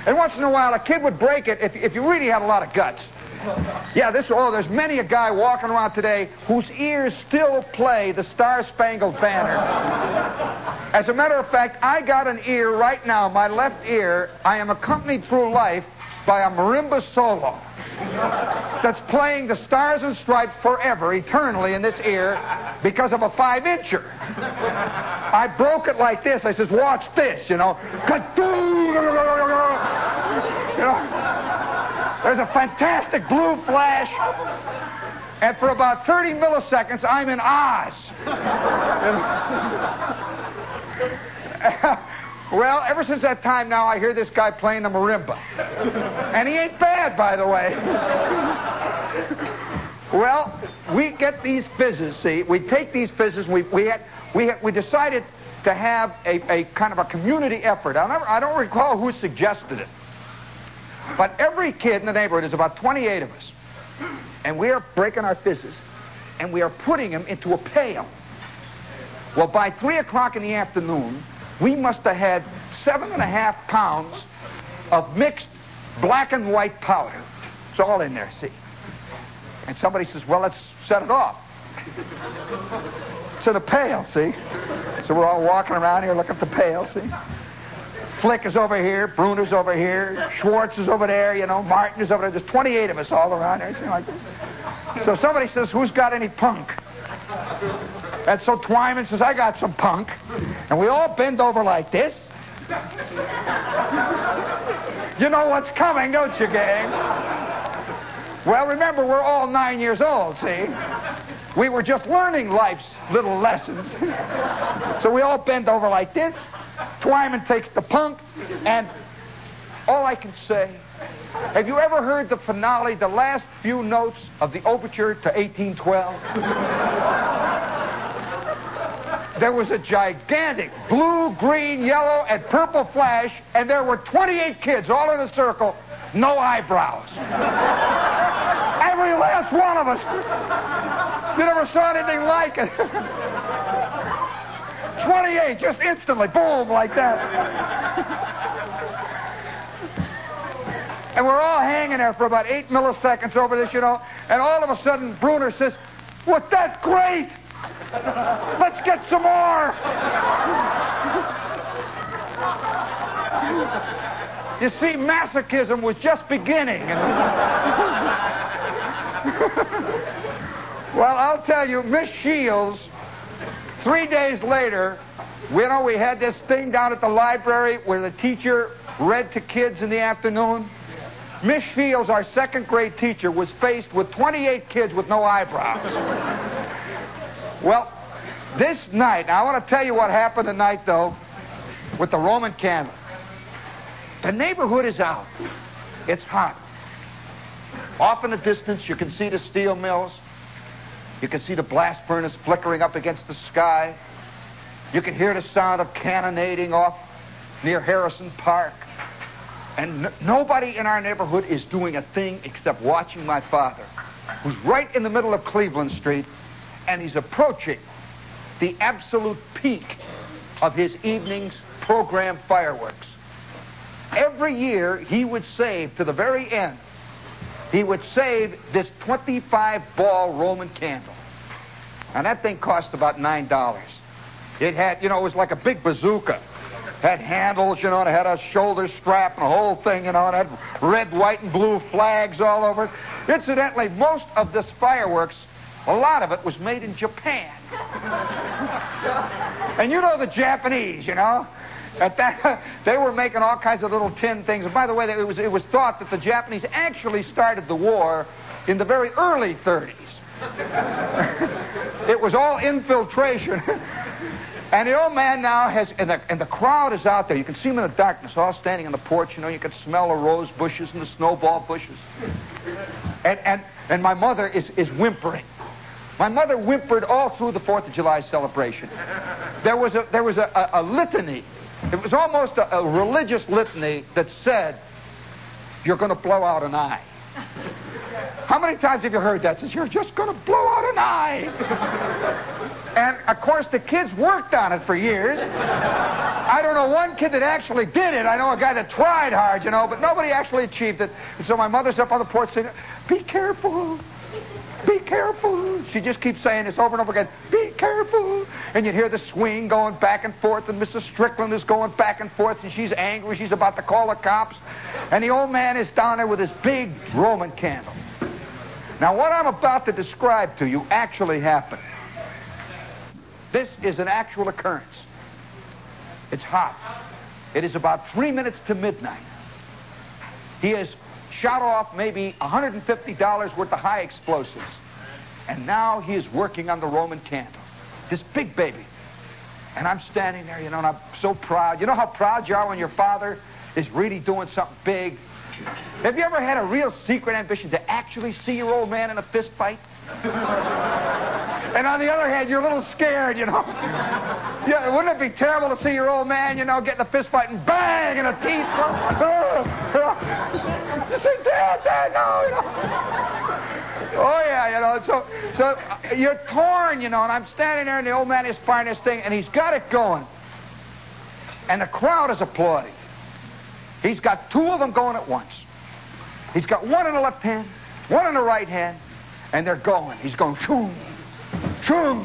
and once in a while a kid would break it if, if you really had a lot of guts. Yeah, this, oh, there's many a guy walking around today whose ears still play the Star Spangled Banner. As a matter of fact, I got an ear right now, my left ear. I am accompanied through life by a marimba solo that's playing the Stars and Stripes forever, eternally in this ear because of a five incher. I broke it like this. I says, watch this, you know. You know, there's a fantastic blue flash, and for about 30 milliseconds, I'm in Oz. well, ever since that time now, I hear this guy playing the marimba. And he ain't bad, by the way. well, we get these fizzes, see. We take these fizzes, we, we, had, we, had, we decided to have a, a kind of a community effort. I, never, I don't recall who suggested it. But every kid in the neighborhood, is about 28 of us, and we are breaking our fizzes, and we are putting them into a pail. Well, by 3 o'clock in the afternoon, we must have had seven and a half pounds of mixed black and white powder. It's all in there, see. And somebody says, well, let's set it off. It's in a pail, see. So we're all walking around here looking at the pail, see. Flick is over here, Bruner's over here, Schwartz is over there, you know, Martin is over there. There's 28 of us all around there, like So somebody says, who's got any punk? And so Twyman says, I got some punk. And we all bend over like this. You know what's coming, don't you, gang? Well, remember, we're all nine years old, see? We were just learning life's little lessons. so we all bend over like this. Twyman takes the punk, and all I can say, have you ever heard the finale, the last few notes of the overture to 1812? There was a gigantic blue, green, yellow, and purple flash, and there were 28 kids all in a circle, no eyebrows. Every last one of us. You never saw anything like it. 28, just instantly, boom, like that. and we're all hanging there for about eight milliseconds over this, you know, and all of a sudden Bruner says, Was that great? Let's get some more. you see, masochism was just beginning. well, I'll tell you, Miss Shields Three days later, you know, we had this thing down at the library where the teacher read to kids in the afternoon. Miss Fields, our second grade teacher, was faced with 28 kids with no eyebrows. well, this night, I want to tell you what happened tonight, though, with the Roman candle. The neighborhood is out. It's hot. Off in the distance, you can see the steel mills. You can see the blast furnace flickering up against the sky. You can hear the sound of cannonading off near Harrison Park. And n- nobody in our neighborhood is doing a thing except watching my father, who's right in the middle of Cleveland Street, and he's approaching the absolute peak of his evening's program fireworks. Every year, he would save to the very end he would save this 25 ball Roman candle. And that thing cost about $9. It had, you know, it was like a big bazooka. Had handles, you know, and it had a shoulder strap and a whole thing, you know, and it had red, white, and blue flags all over it. Incidentally, most of this fireworks, a lot of it was made in Japan. and you know the Japanese, you know. At that, they were making all kinds of little tin things. And by the way, it was, it was thought that the Japanese actually started the war in the very early 30s. it was all infiltration. and the old man now has, and the, and the crowd is out there. You can see him in the darkness, all standing on the porch. You know, you can smell the rose bushes and the snowball bushes. And, and, and my mother is, is whimpering. My mother whimpered all through the Fourth of July celebration. There was a, there was a, a, a litany it was almost a, a religious litany that said, You're going to blow out an eye. How many times have you heard that? Says, you're just going to blow out an eye. and, of course, the kids worked on it for years. I don't know one kid that actually did it. I know a guy that tried hard, you know, but nobody actually achieved it. And so my mother's up on the porch saying, be careful. Be careful. She just keeps saying this over and over again. Be careful. And you hear the swing going back and forth, and Mrs. Strickland is going back and forth, and she's angry. She's about to call the cops. And the old man is down there with his big Roman candle. Now, what I'm about to describe to you actually happened. This is an actual occurrence. It's hot. It is about three minutes to midnight. He has shot off maybe $150 worth of high explosives. And now he is working on the Roman candle. This big baby. And I'm standing there, you know, and I'm so proud. You know how proud you are when your father is really doing something big? Have you ever had a real secret ambition to actually see your old man in a fist fight? and on the other hand, you're a little scared, you know. Yeah, wouldn't it be terrible to see your old man, you know, get in a fist fight and bang in the teeth? you say, Dad, Dad, no, you know. Oh yeah, you know. So, so uh, you're torn, you know, and I'm standing there, and the old man is firing this thing, and he's got it going, and the crowd is applauding. He's got two of them going at once. He's got one in the left hand, one in the right hand, and they're going. He's going, choom, choom,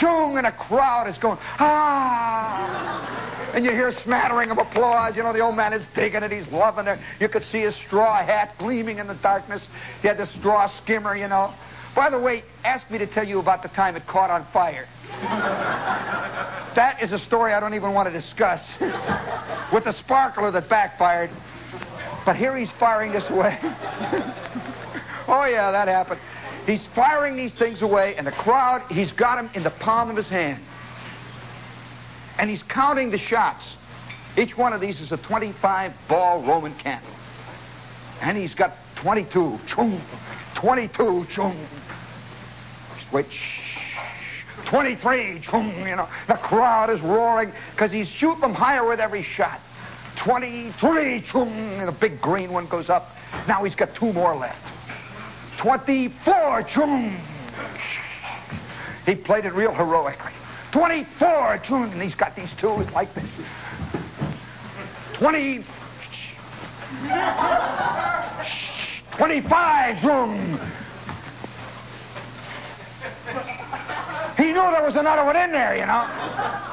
choom, and a crowd is going, ah. And you hear a smattering of applause. You know, the old man is digging it. He's loving it. You could see his straw hat gleaming in the darkness. He had the straw skimmer, you know. By the way, ask me to tell you about the time it caught on fire. that is a story I don't even want to discuss. With the sparkler that backfired. But here he's firing this away. oh, yeah, that happened. He's firing these things away, and the crowd, he's got them in the palm of his hand. And he's counting the shots. Each one of these is a 25 ball Roman candle. And he's got 22. Choom, 22. Choom. Switch. 23. Choom, you know. The crowd is roaring because he's shooting them higher with every shot. 23. Choom, and a big green one goes up. Now he's got two more left. 24. Choom. He played it real heroically. 24. Choom, and he's got these two like this. 20. 25. Choom. He knew there was another one in there, you know.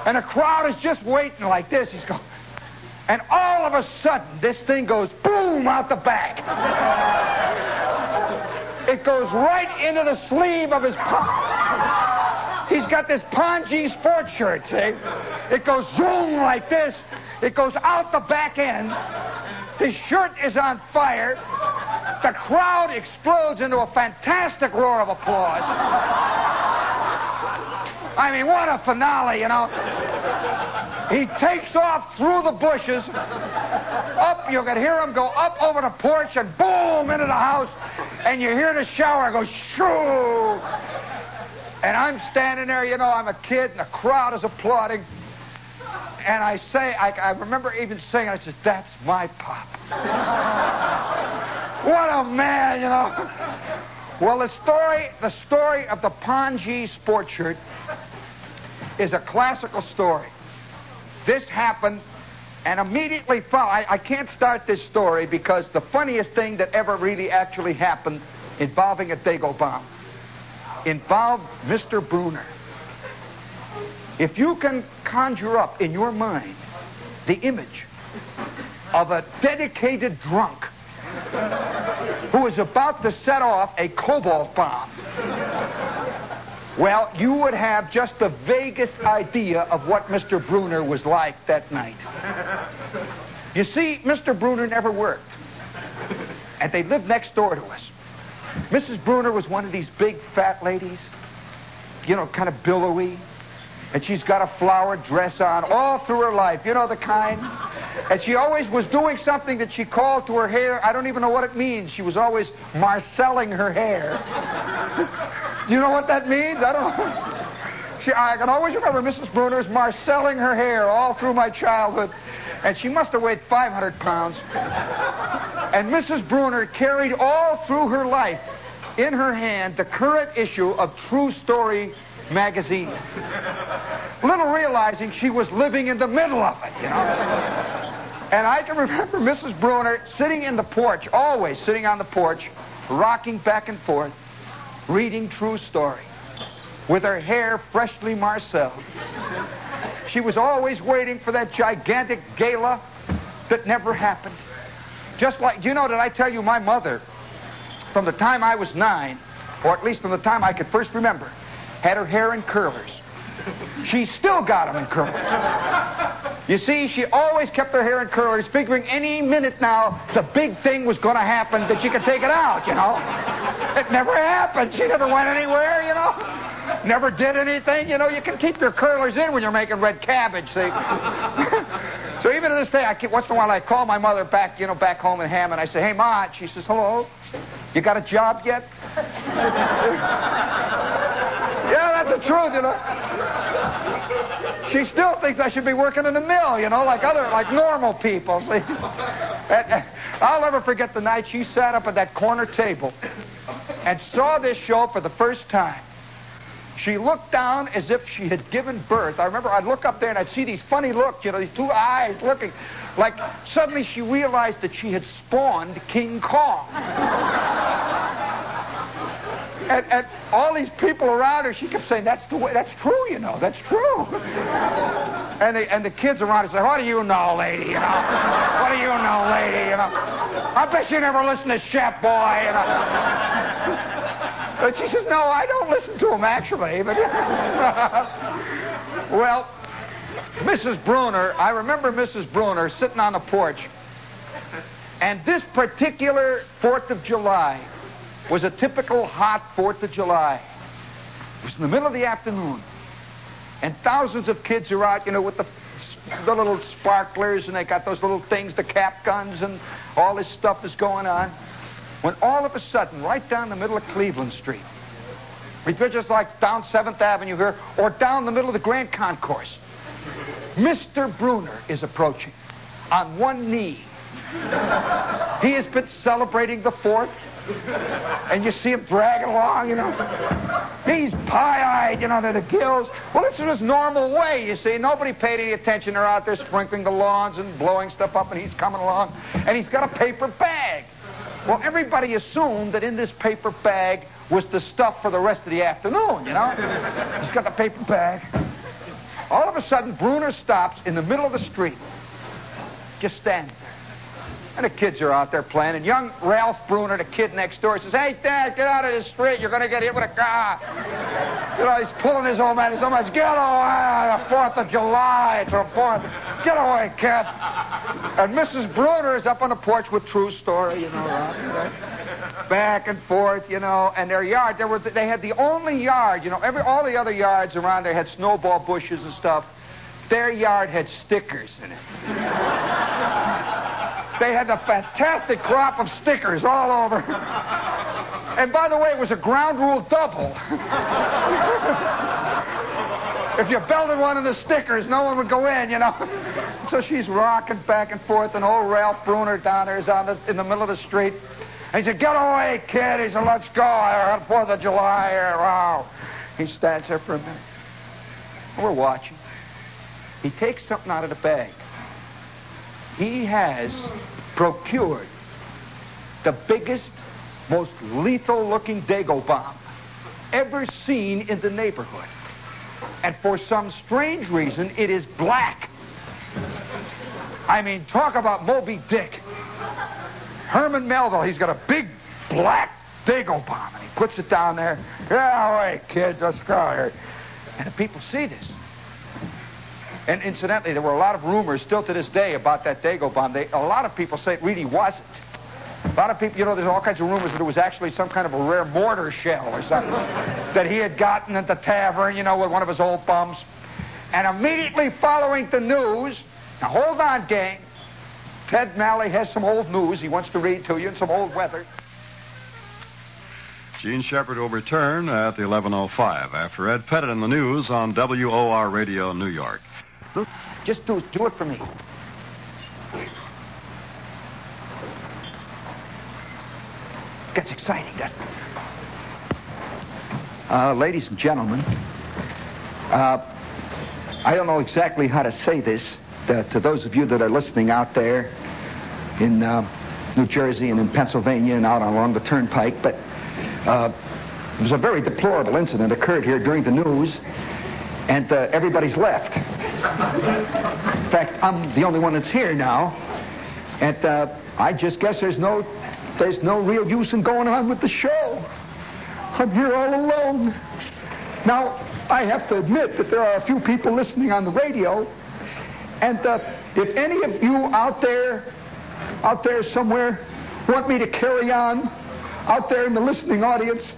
And the crowd is just waiting like this. He's going. And all of a sudden, this thing goes boom out the back. It goes right into the sleeve of his pon- He's got this Pongee sports shirt, see? It goes zoom like this. It goes out the back end. His shirt is on fire. The crowd explodes into a fantastic roar of applause. I mean, what a finale, you know. He takes off through the bushes. Up, you can hear him go up over the porch and boom into the house. And you hear the shower go shoo. And I'm standing there, you know, I'm a kid, and the crowd is applauding. And I say, I, I remember even saying, I said, that's my pop. what a man, you know. Well, the story, the story of the Pongee sports shirt is a classical story. This happened and immediately follow, I, I can't start this story because the funniest thing that ever really actually happened involving a Dago bomb involved Mr. Bruner. If you can conjure up in your mind the image of a dedicated drunk who is about to set off a cobalt bomb, well, you would have just the vaguest idea of what Mr. Bruner was like that night. You see, Mr. Bruner never worked. And they lived next door to us. Mrs. Bruner was one of these big fat ladies, you know, kind of billowy. And she's got a flower dress on all through her life. You know the kind? And she always was doing something that she called to her hair. I don't even know what it means. She was always marcelling her hair. Do you know what that means? I don't. She, I can always remember Mrs. Bruner's marcelling her hair all through my childhood. and she must have weighed 500 pounds. And Mrs. Bruner carried all through her life in her hand the current issue of True Story magazine. Little realizing she was living in the middle of it, you know. And I can remember Mrs. Bruner sitting in the porch, always sitting on the porch, rocking back and forth, reading True Story, with her hair freshly marceled. She was always waiting for that gigantic gala that never happened. Just like, you know, did I tell you my mother, from the time I was nine, or at least from the time I could first remember, had her hair in curlers. She still got them in curlers. You see, she always kept her hair in curlers, figuring any minute now the big thing was going to happen that she could take it out, you know. It never happened. She never went anywhere, you know. Never did anything. You know, you can keep your curlers in when you're making red cabbage, see. so even to this day, I keep, once in a while I call my mother back, you know, back home in Hammond. I say, hey, Ma. She says, hello. You got a job yet? yeah, that's the truth, you know. She still thinks I should be working in the mill, you know, like other, like normal people. See, and, I'll never forget the night she sat up at that corner table and saw this show for the first time. She looked down as if she had given birth. I remember I'd look up there and I'd see these funny looks, you know, these two eyes looking like suddenly she realized that she had spawned King Kong and, and all these people around her, she kept saying, "That's the way. That's true, you know. That's true." and the and the kids around her said, "What do you know, lady? You know? What do you know, lady? You know? I bet you never listened to Shep Boy." You know? But she says, "No, I don't listen to him actually." But well, Mrs. Bruner, I remember Mrs. Bruner sitting on the porch, and this particular Fourth of July was a typical hot 4th of July. It was in the middle of the afternoon. And thousands of kids are out, you know, with the, the little sparklers, and they got those little things, the cap guns, and all this stuff is going on. When all of a sudden, right down the middle of Cleveland Street, it's just like down 7th Avenue here, or down the middle of the Grand Concourse, Mr. Bruner is approaching on one knee. he has been celebrating the 4th and you see him dragging along, you know. He's pie-eyed, you know, to the gills. Well, this is his normal way, you see. Nobody paid any attention. They're out there sprinkling the lawns and blowing stuff up, and he's coming along, and he's got a paper bag. Well, everybody assumed that in this paper bag was the stuff for the rest of the afternoon, you know. He's got the paper bag. All of a sudden, Bruner stops in the middle of the street, just stands there. And the kids are out there playing, and young Ralph Bruner, the kid next door, says, Hey, Dad, get out of the street. You're going to get hit with a car. You know, he's pulling his old man. He's so much, get away, the 4th of July. It's the 4th. Get away, kid. And Mrs. Bruner is up on the porch with True Story, you know, right? back and forth, you know, and their yard, there were, they had the only yard, you know, every, all the other yards around there had snowball bushes and stuff. Their yard had stickers in it. They had a fantastic crop of stickers all over. And by the way, it was a ground rule double. if you belted one of the stickers, no one would go in, you know. So she's rocking back and forth, and old Ralph Bruner down there is on the, in the middle of the street. And he said, Get away, kid. He said, Let's go. On 4th of July. He stands there for a minute. We're watching. He takes something out of the bag he has procured the biggest, most lethal looking Dago bomb ever seen in the neighborhood. And for some strange reason, it is black. I mean, talk about Moby Dick. Herman Melville, he's got a big black Dago bomb, and he puts it down there. Yeah, wait, kids, let's go here. And the people see this. And incidentally, there were a lot of rumors still to this day about that Dago bomb. They, a lot of people say it really wasn't. A lot of people, you know, there's all kinds of rumors that it was actually some kind of a rare mortar shell or something that he had gotten at the tavern, you know, with one of his old bums. And immediately following the news, now hold on, gang. Ted Malley has some old news he wants to read to you and some old weather. Jean Shepherd will return at the 11.05 after Ed Pettit in the news on WOR Radio New York. Just do, do it for me. Gets exciting, doesn't it? Uh, ladies and gentlemen, uh, I don't know exactly how to say this to, to those of you that are listening out there in uh, New Jersey and in Pennsylvania and out along the turnpike, but uh, there was a very deplorable incident occurred here during the news, and uh, everybody's left. In fact, I'm the only one that's here now, and uh, I just guess there's no there's no real use in going on with the show. I'm here all alone. Now, I have to admit that there are a few people listening on the radio, and uh, if any of you out there, out there somewhere, want me to carry on, out there in the listening audience,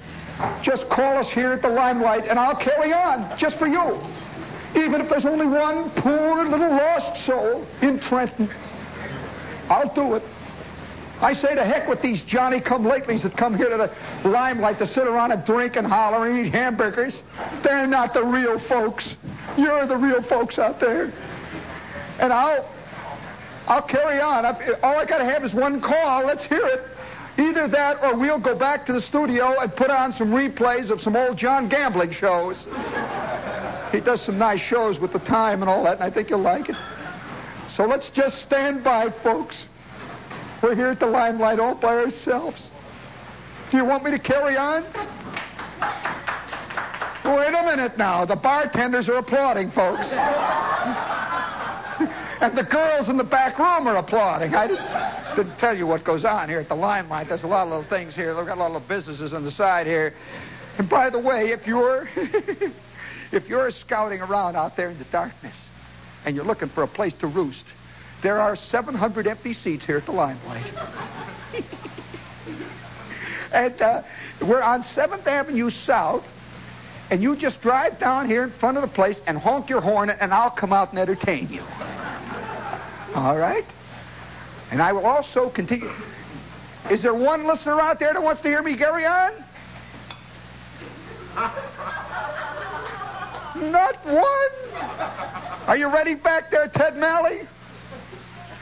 just call us here at the limelight, and I'll carry on just for you. Even if there's only one poor little lost soul in Trenton, I'll do it. I say to heck with these Johnny come latelys that come here to the limelight to sit around and drink and holler and eat hamburgers. They're not the real folks. You're the real folks out there. And I'll I'll carry on. I've, all I got to have is one call. Let's hear it. Either that or we'll go back to the studio and put on some replays of some old John Gambling shows. He does some nice shows with the time and all that, and I think you'll like it. So let's just stand by, folks. We're here at the limelight all by ourselves. Do you want me to carry on? Wait a minute now. The bartenders are applauding, folks. And the girls in the back room are applauding. I didn't tell you what goes on here at the limelight. There's a lot of little things here. They've got a lot of businesses on the side here. And by the way, if you're if you're scouting around out there in the darkness and you're looking for a place to roost, there are 700 empty seats here at the limelight. and uh, we're on 7th Avenue South, and you just drive down here in front of the place and honk your horn, and I'll come out and entertain you. All right? And I will also continue. Is there one listener out there that wants to hear me carry on? Not one. Are you ready back there, Ted Malley?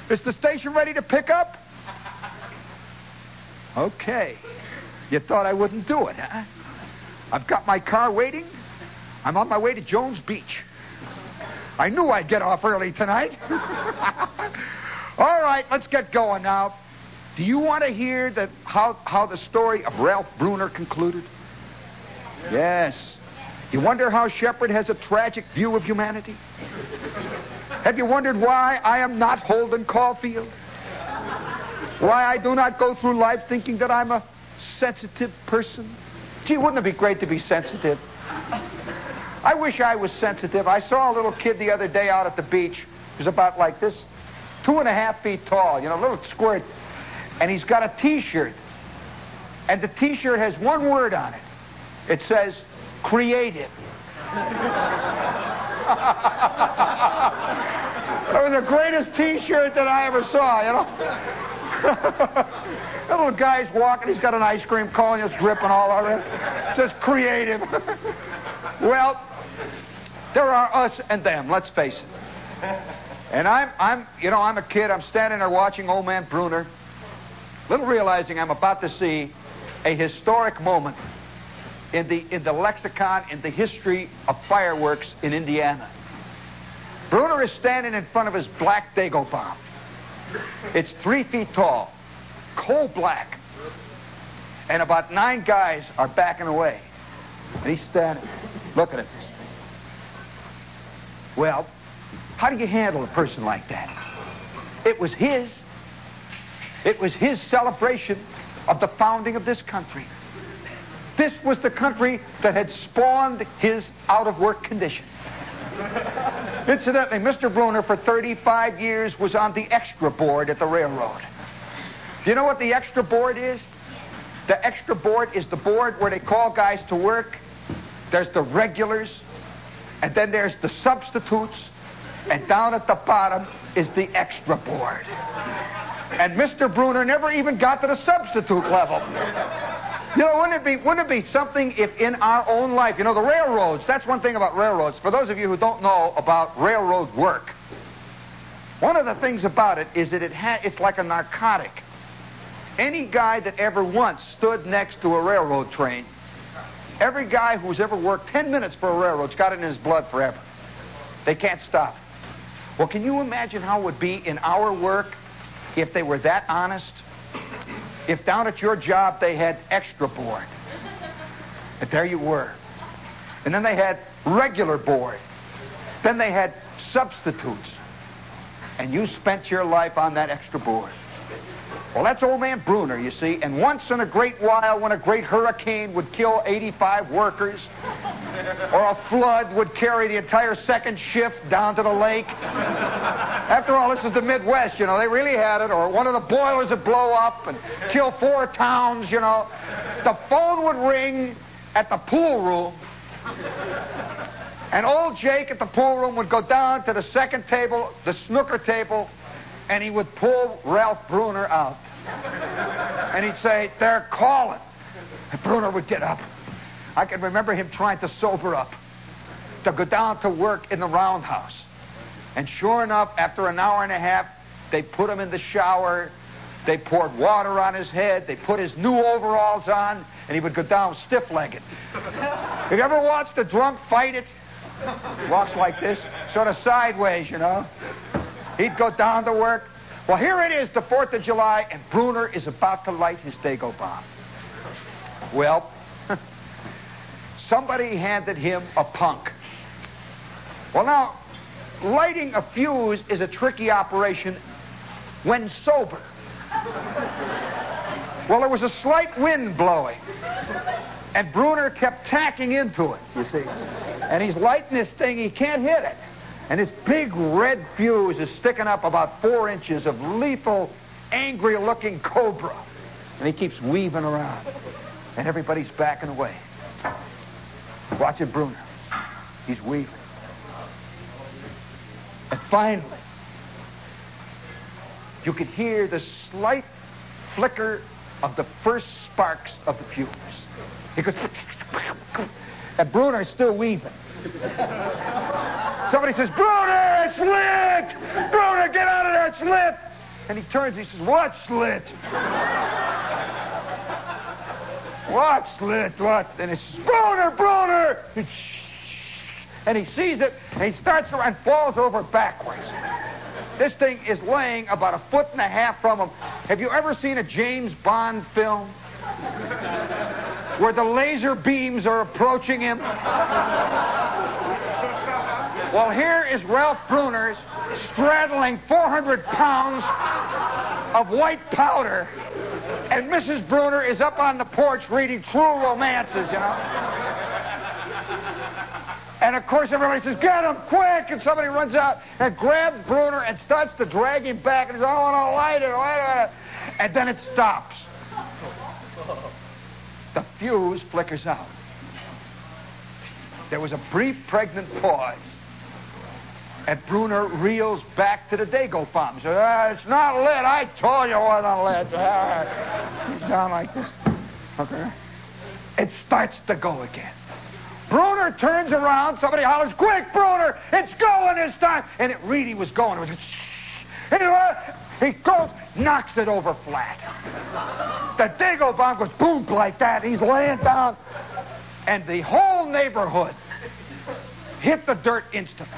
Is the station ready to pick up? Okay. You thought I wouldn't do it, huh? I've got my car waiting. I'm on my way to Jones Beach. I knew I'd get off early tonight. All right, let's get going now. Do you want to hear that how, how the story of Ralph Bruner concluded? Yes. You wonder how Shepherd has a tragic view of humanity? Have you wondered why I am not Holden Caulfield? Why I do not go through life thinking that I'm a sensitive person? Gee, wouldn't it be great to be sensitive? I wish I was sensitive. I saw a little kid the other day out at the beach. He was about like this, two and a half feet tall, you know, little squirt. And he's got a T-shirt. And the T-shirt has one word on it. It says, creative. that was the greatest T-shirt that I ever saw, you know. that little guy's walking, he's got an ice cream cone, it's dripping all over it. It says creative. well, there are us and them, let's face it. And I'm, I'm, you know, I'm a kid, I'm standing there watching old man Bruner, little realizing I'm about to see a historic moment in the, in the lexicon, in the history of fireworks in Indiana. Bruner is standing in front of his black Dago bomb. It's three feet tall, coal black, and about nine guys are backing away. And he's standing, looking at thing. Well, how do you handle a person like that? It was his. It was his celebration of the founding of this country. This was the country that had spawned his out of work condition. Incidentally, Mr. Bruner for 35 years was on the extra board at the railroad. Do you know what the extra board is? The extra board is the board where they call guys to work. There's the regulars, and then there's the substitutes, and down at the bottom is the extra board. And Mr. Bruner never even got to the substitute level. You know, wouldn't it be wouldn't it be something if in our own life, you know, the railroads, that's one thing about railroads. For those of you who don't know about railroad work, One of the things about it is that it ha- it's like a narcotic. Any guy that ever once stood next to a railroad train, every guy who's ever worked 10 minutes for a railroad's got it in his blood forever. They can't stop. Well, can you imagine how it would be in our work if they were that honest? If down at your job they had extra board. And there you were. And then they had regular board. Then they had substitutes. And you spent your life on that extra board. Well, that's old man Bruner, you see. And once in a great while, when a great hurricane would kill 85 workers, or a flood would carry the entire second shift down to the lake. After all, this is the Midwest, you know, they really had it. Or one of the boilers would blow up and kill four towns, you know. The phone would ring at the pool room. And old Jake at the pool room would go down to the second table, the snooker table, and he would pull Ralph Bruner out. And he'd say, They're calling. And Bruner would get up. I can remember him trying to sober up, to go down to work in the roundhouse. And sure enough, after an hour and a half, they put him in the shower. They poured water on his head. They put his new overalls on, and he would go down stiff-legged. Have you ever watched a drunk fight it? Walks like this, sort of sideways, you know. He'd go down to work. Well, here it is, the 4th of July, and Bruner is about to light his Dago bomb. Well, somebody handed him a punk. Well, now, lighting a fuse is a tricky operation when sober. Well, there was a slight wind blowing, and Bruner kept tacking into it, you see. And he's lighting this thing, he can't hit it. And this big red fuse is sticking up about four inches of lethal, angry looking cobra. And he keeps weaving around. And everybody's backing away. Watch it, Bruner. He's weaving. And finally, you could hear the slight flicker of the first sparks of the fuse. He goes, and Bruner's still weaving. Somebody says, Bruner, it's lit! Bruner, get out of there, it's lit! And he turns, he says, What's lit? What's lit? What? And he says, Bruner, Bruner! And he sees it, and he starts around, and falls over backwards. This thing is laying about a foot and a half from him. Have you ever seen a James Bond film? Where the laser beams are approaching him? Well, here is Ralph Bruner straddling 400 pounds of white powder, and Mrs. Bruner is up on the porch reading true romances, you know. And of course, everybody says, Get him quick! And somebody runs out and grabs Bruner and starts to drag him back and says, I want to light it, light it. And then it stops. The fuse flickers out. There was a brief pregnant pause. And Bruner reels back to the Dago bomb. He says, ah, It's not lit. I told you it wasn't lit. Ah. He's down like this. Okay. It starts to go again. Bruner turns around. Somebody hollers, Quick, Bruner! It's going this time! And it really was going. It was. And he goes, knocks it over flat. The Dago bomb goes boom like that. He's laying down. And the whole neighborhood hit the dirt instantly.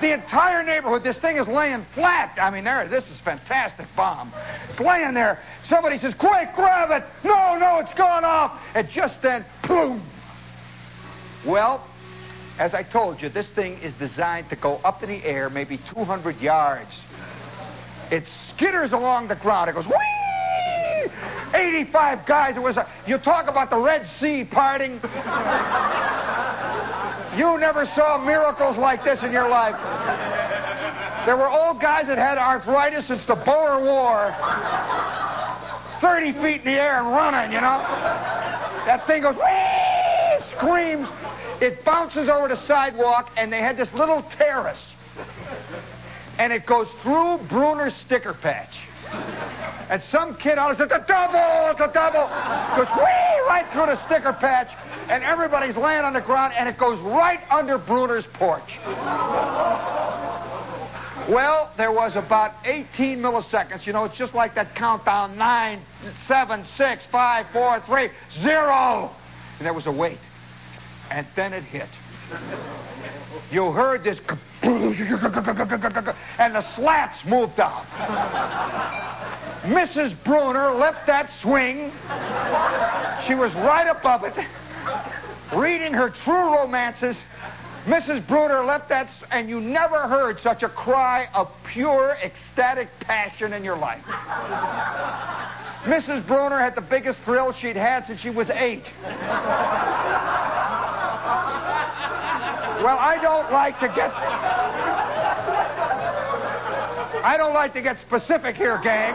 The entire neighborhood, this thing is laying flat. I mean, there, this is fantastic bomb. It's laying there. Somebody says, quick, grab it. No, no, it's going off. And just then, boom. Well, as I told you, this thing is designed to go up in the air maybe 200 yards. It skitters along the ground. It goes, whee! 85 guys. It was a, you talk about the Red Sea parting. You never saw miracles like this in your life. There were old guys that had arthritis since the Boer War. 30 feet in the air and running, you know? That thing goes, Wee! screams. It bounces over the sidewalk, and they had this little terrace. And it goes through Bruner's sticker patch. And some kid out says, a double, it's a double. Goes wee right through the sticker patch, and everybody's laying on the ground, and it goes right under Bruner's porch. Well, there was about 18 milliseconds. You know, it's just like that countdown nine, seven, six, five, four, three, zero. And there was a wait. And then it hit. You heard this, and the slats moved out. Mrs. Bruner left that swing. She was right above it, reading her true romances. Mrs. Bruner left that, and you never heard such a cry of pure, ecstatic passion in your life. Mrs. Bruner had the biggest thrill she'd had since she was eight. Well, I don't like to get. I don't like to get specific here, gang.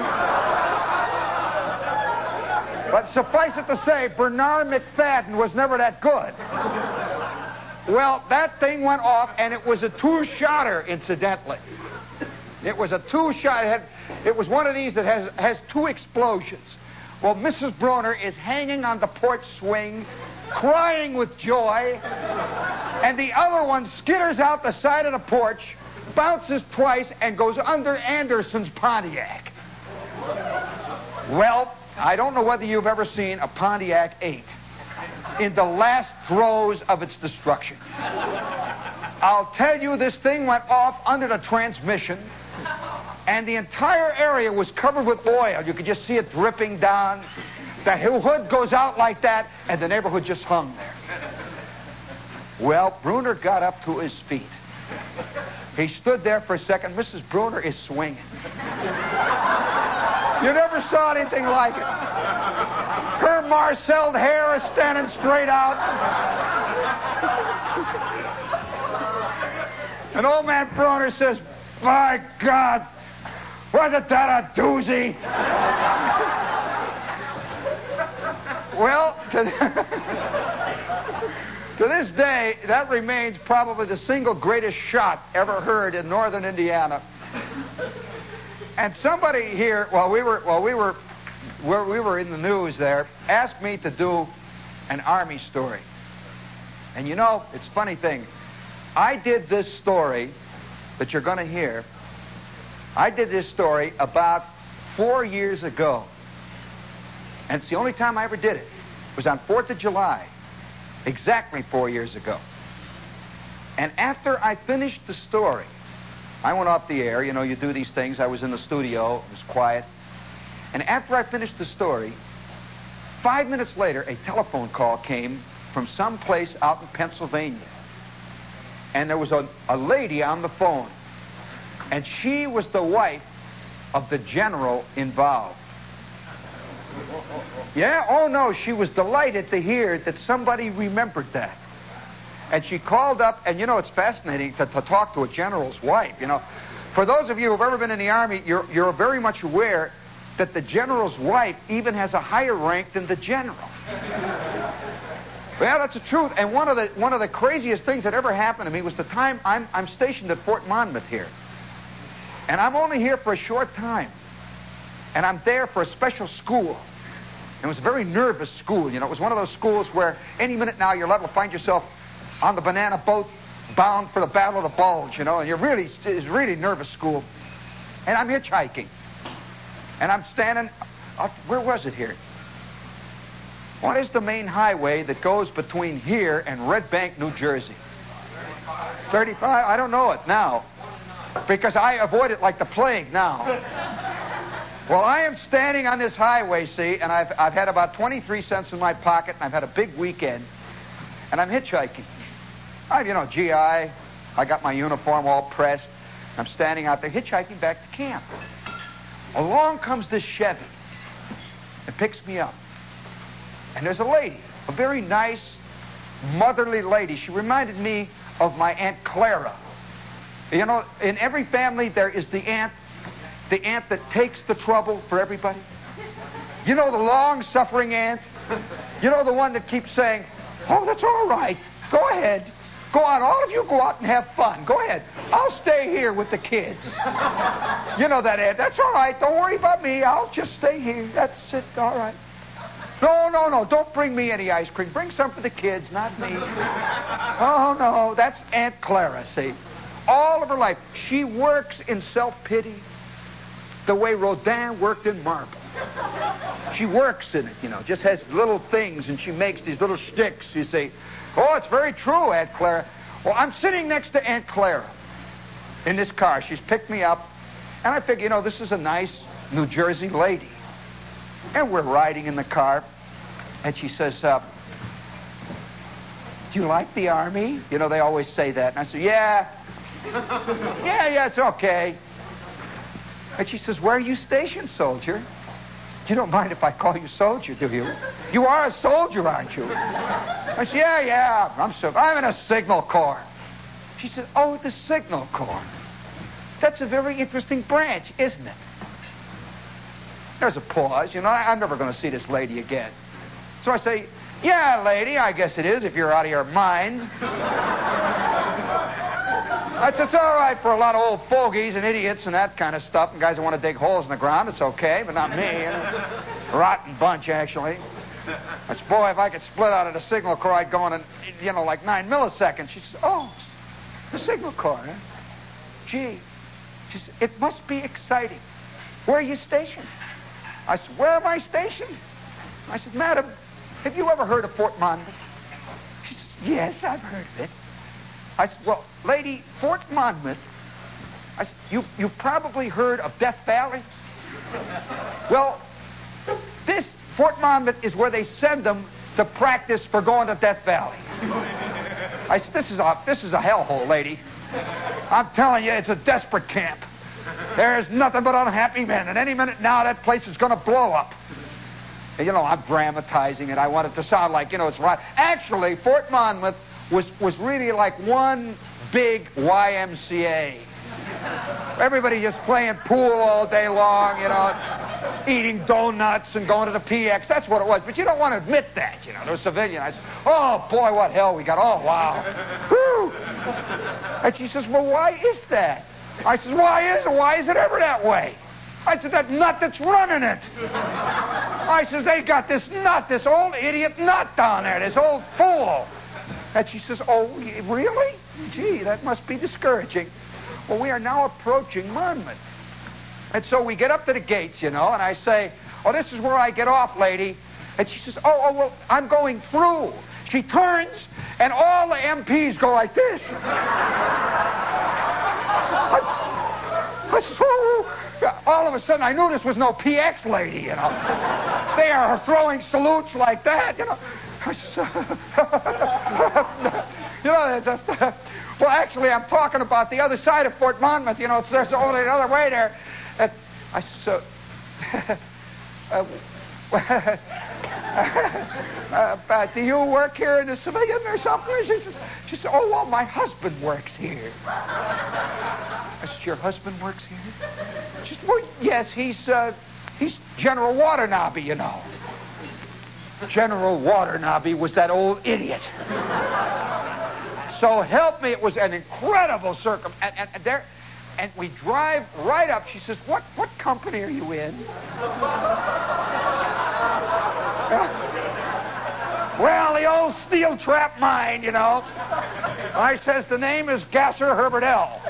But suffice it to say, Bernarr Macfadden was never that good. Well, that thing went off, and it was a two-shotter, incidentally. It was a two-shot. It, it was one of these that has, has two explosions. Well, Mrs. Bruner is hanging on the porch swing, crying with joy, and the other one skitters out the side of the porch, bounces twice, and goes under Anderson's Pontiac. Well, I don't know whether you've ever seen a Pontiac 8 in the last throes of its destruction. I'll tell you, this thing went off under the transmission, and the entire area was covered with oil. You could just see it dripping down. The hood goes out like that, and the neighborhood just hung there. Well, Bruner got up to his feet. He stood there for a second. Mrs. Bruner is swinging. You never saw anything like it. Her marcelled hair is standing straight out. And old man Bruner says, My God, wasn't that a doozy? Well, to, to this day, that remains probably the single greatest shot ever heard in northern Indiana. And somebody here, while we were while we were where we were in the news there, asked me to do an army story. And you know, it's a funny thing. I did this story that you're going to hear. I did this story about four years ago. And it's the only time I ever did it. It was on 4th of July, exactly four years ago. And after I finished the story, I went off the air. You know, you do these things. I was in the studio. It was quiet. And after I finished the story, five minutes later, a telephone call came from some place out in Pennsylvania. And there was a, a lady on the phone. And she was the wife of the general involved. Yeah, oh no, she was delighted to hear that somebody remembered that. And she called up, and you know, it's fascinating to, to talk to a general's wife. You know, for those of you who've ever been in the Army, you're, you're very much aware that the general's wife even has a higher rank than the general. well, that's the truth. And one of the, one of the craziest things that ever happened to me was the time I'm, I'm stationed at Fort Monmouth here. And I'm only here for a short time. And I'm there for a special school. It was a very nervous school. You know, it was one of those schools where any minute now you're liable to find yourself on the banana boat bound for the Battle of the Bulge, you know, and you're really, it's really nervous school. And I'm hitchhiking. And I'm standing, uh, where was it here? What is the main highway that goes between here and Red Bank, New Jersey? 35? I don't know it now. Because I avoid it like the plague now. Well, I am standing on this highway, see, and I've, I've had about 23 cents in my pocket, and I've had a big weekend, and I'm hitchhiking. I, you know, GI, I got my uniform all pressed. I'm standing out there hitchhiking back to camp. Along comes this Chevy and picks me up. And there's a lady, a very nice, motherly lady. She reminded me of my Aunt Clara. You know, in every family there is the aunt, the aunt that takes the trouble for everybody. You know the long-suffering aunt? You know the one that keeps saying, "Oh, that's all right. Go ahead. Go on. All of you go out and have fun. Go ahead. I'll stay here with the kids." you know that aunt. That's all right. Don't worry about me. I'll just stay here. That's it. All right. No, no, no. Don't bring me any ice cream. Bring some for the kids, not me. Oh, no. That's Aunt Clara, see. all of her life. She works in self-pity the way Rodin worked in marble. She works in it, you know, just has little things, and she makes these little sticks. You say, oh, it's very true, Aunt Clara. Well, I'm sitting next to Aunt Clara in this car. She's picked me up, and I figure, you know, this is a nice New Jersey lady. And we're riding in the car, and she says, uh, do you like the Army? You know, they always say that. And I said, yeah. yeah, yeah, it's okay. And she says, where are you stationed, soldier? You don't mind if I call you soldier, do you? You are a soldier, aren't you? I said, yeah, yeah, I'm, so, I'm in a signal corps. She said, oh, the signal corps. That's a very interesting branch, isn't it? There's a pause. You know, I'm never going to see this lady again. So I say, yeah, lady, I guess it is if you're out of your mind. That's it's all right for a lot of old fogies and idiots and that kind of stuff, and guys who want to dig holes in the ground. It's okay, but not me. Rotten bunch, actually. Said, boy, if I could split out of the signal corps, I'd go in, you know, like nine milliseconds. She says, oh, the signal corps, huh? Gee. She said, it must be exciting. Where are you stationed? I said, where am I stationed? I said, madam, have you ever heard of Fort Monmouth? She says, Yes, I've heard of it. I said, Well, lady, Fort Monmouth, I said, you, you probably heard of Death Valley? well, this Fort Monmouth is where they send them to practice for going to Death Valley. I said, This is a this is a hellhole, lady. I'm telling you, it's a desperate camp. There's nothing but unhappy men, and any minute now that place is going to blow up. You know, I'm dramatizing it. I want it to sound like, you know, it's right. Actually, Fort Monmouth was, was really like one big YMCA. Everybody just playing pool all day long, you know, eating donuts and going to the PX. That's what it was. But you don't want to admit that, you know. They're civilian. I said, oh, boy, what hell we got. Oh, wow. Whew. And she says, well, why is that? I says, why is it? Why is it ever that way? I said, that nut that's running it. I says, they got this nut, this old idiot nut down there, this old fool. And she says, oh, really? Gee, that must be discouraging. Well, we are now approaching Monmouth. And so we get up to the gates, you know, and I say, oh, this is where I get off, lady. And she says, oh, oh, well, I'm going through. She turns, and all the MPs go like this. All of a sudden I knew this was no PX lady, you know. they are throwing salutes like that, you know. you know, it's well, actually, I'm talking about the other side of Fort Monmouth. You know, there's only another way there. I so. uh, uh, do you work here in the civilian or something? She says, she says, oh, well, my husband works here. I said, your husband works here? She said, well, yes, he's, uh, he's General Watanabe, you know. General Watanabe was that old idiot. so help me, it was an incredible circum... And, and, and there... And we drive right up. She says, what, what company are you in? well, the old steel trap mine, you know. I says, the name is Gasser Herbert L.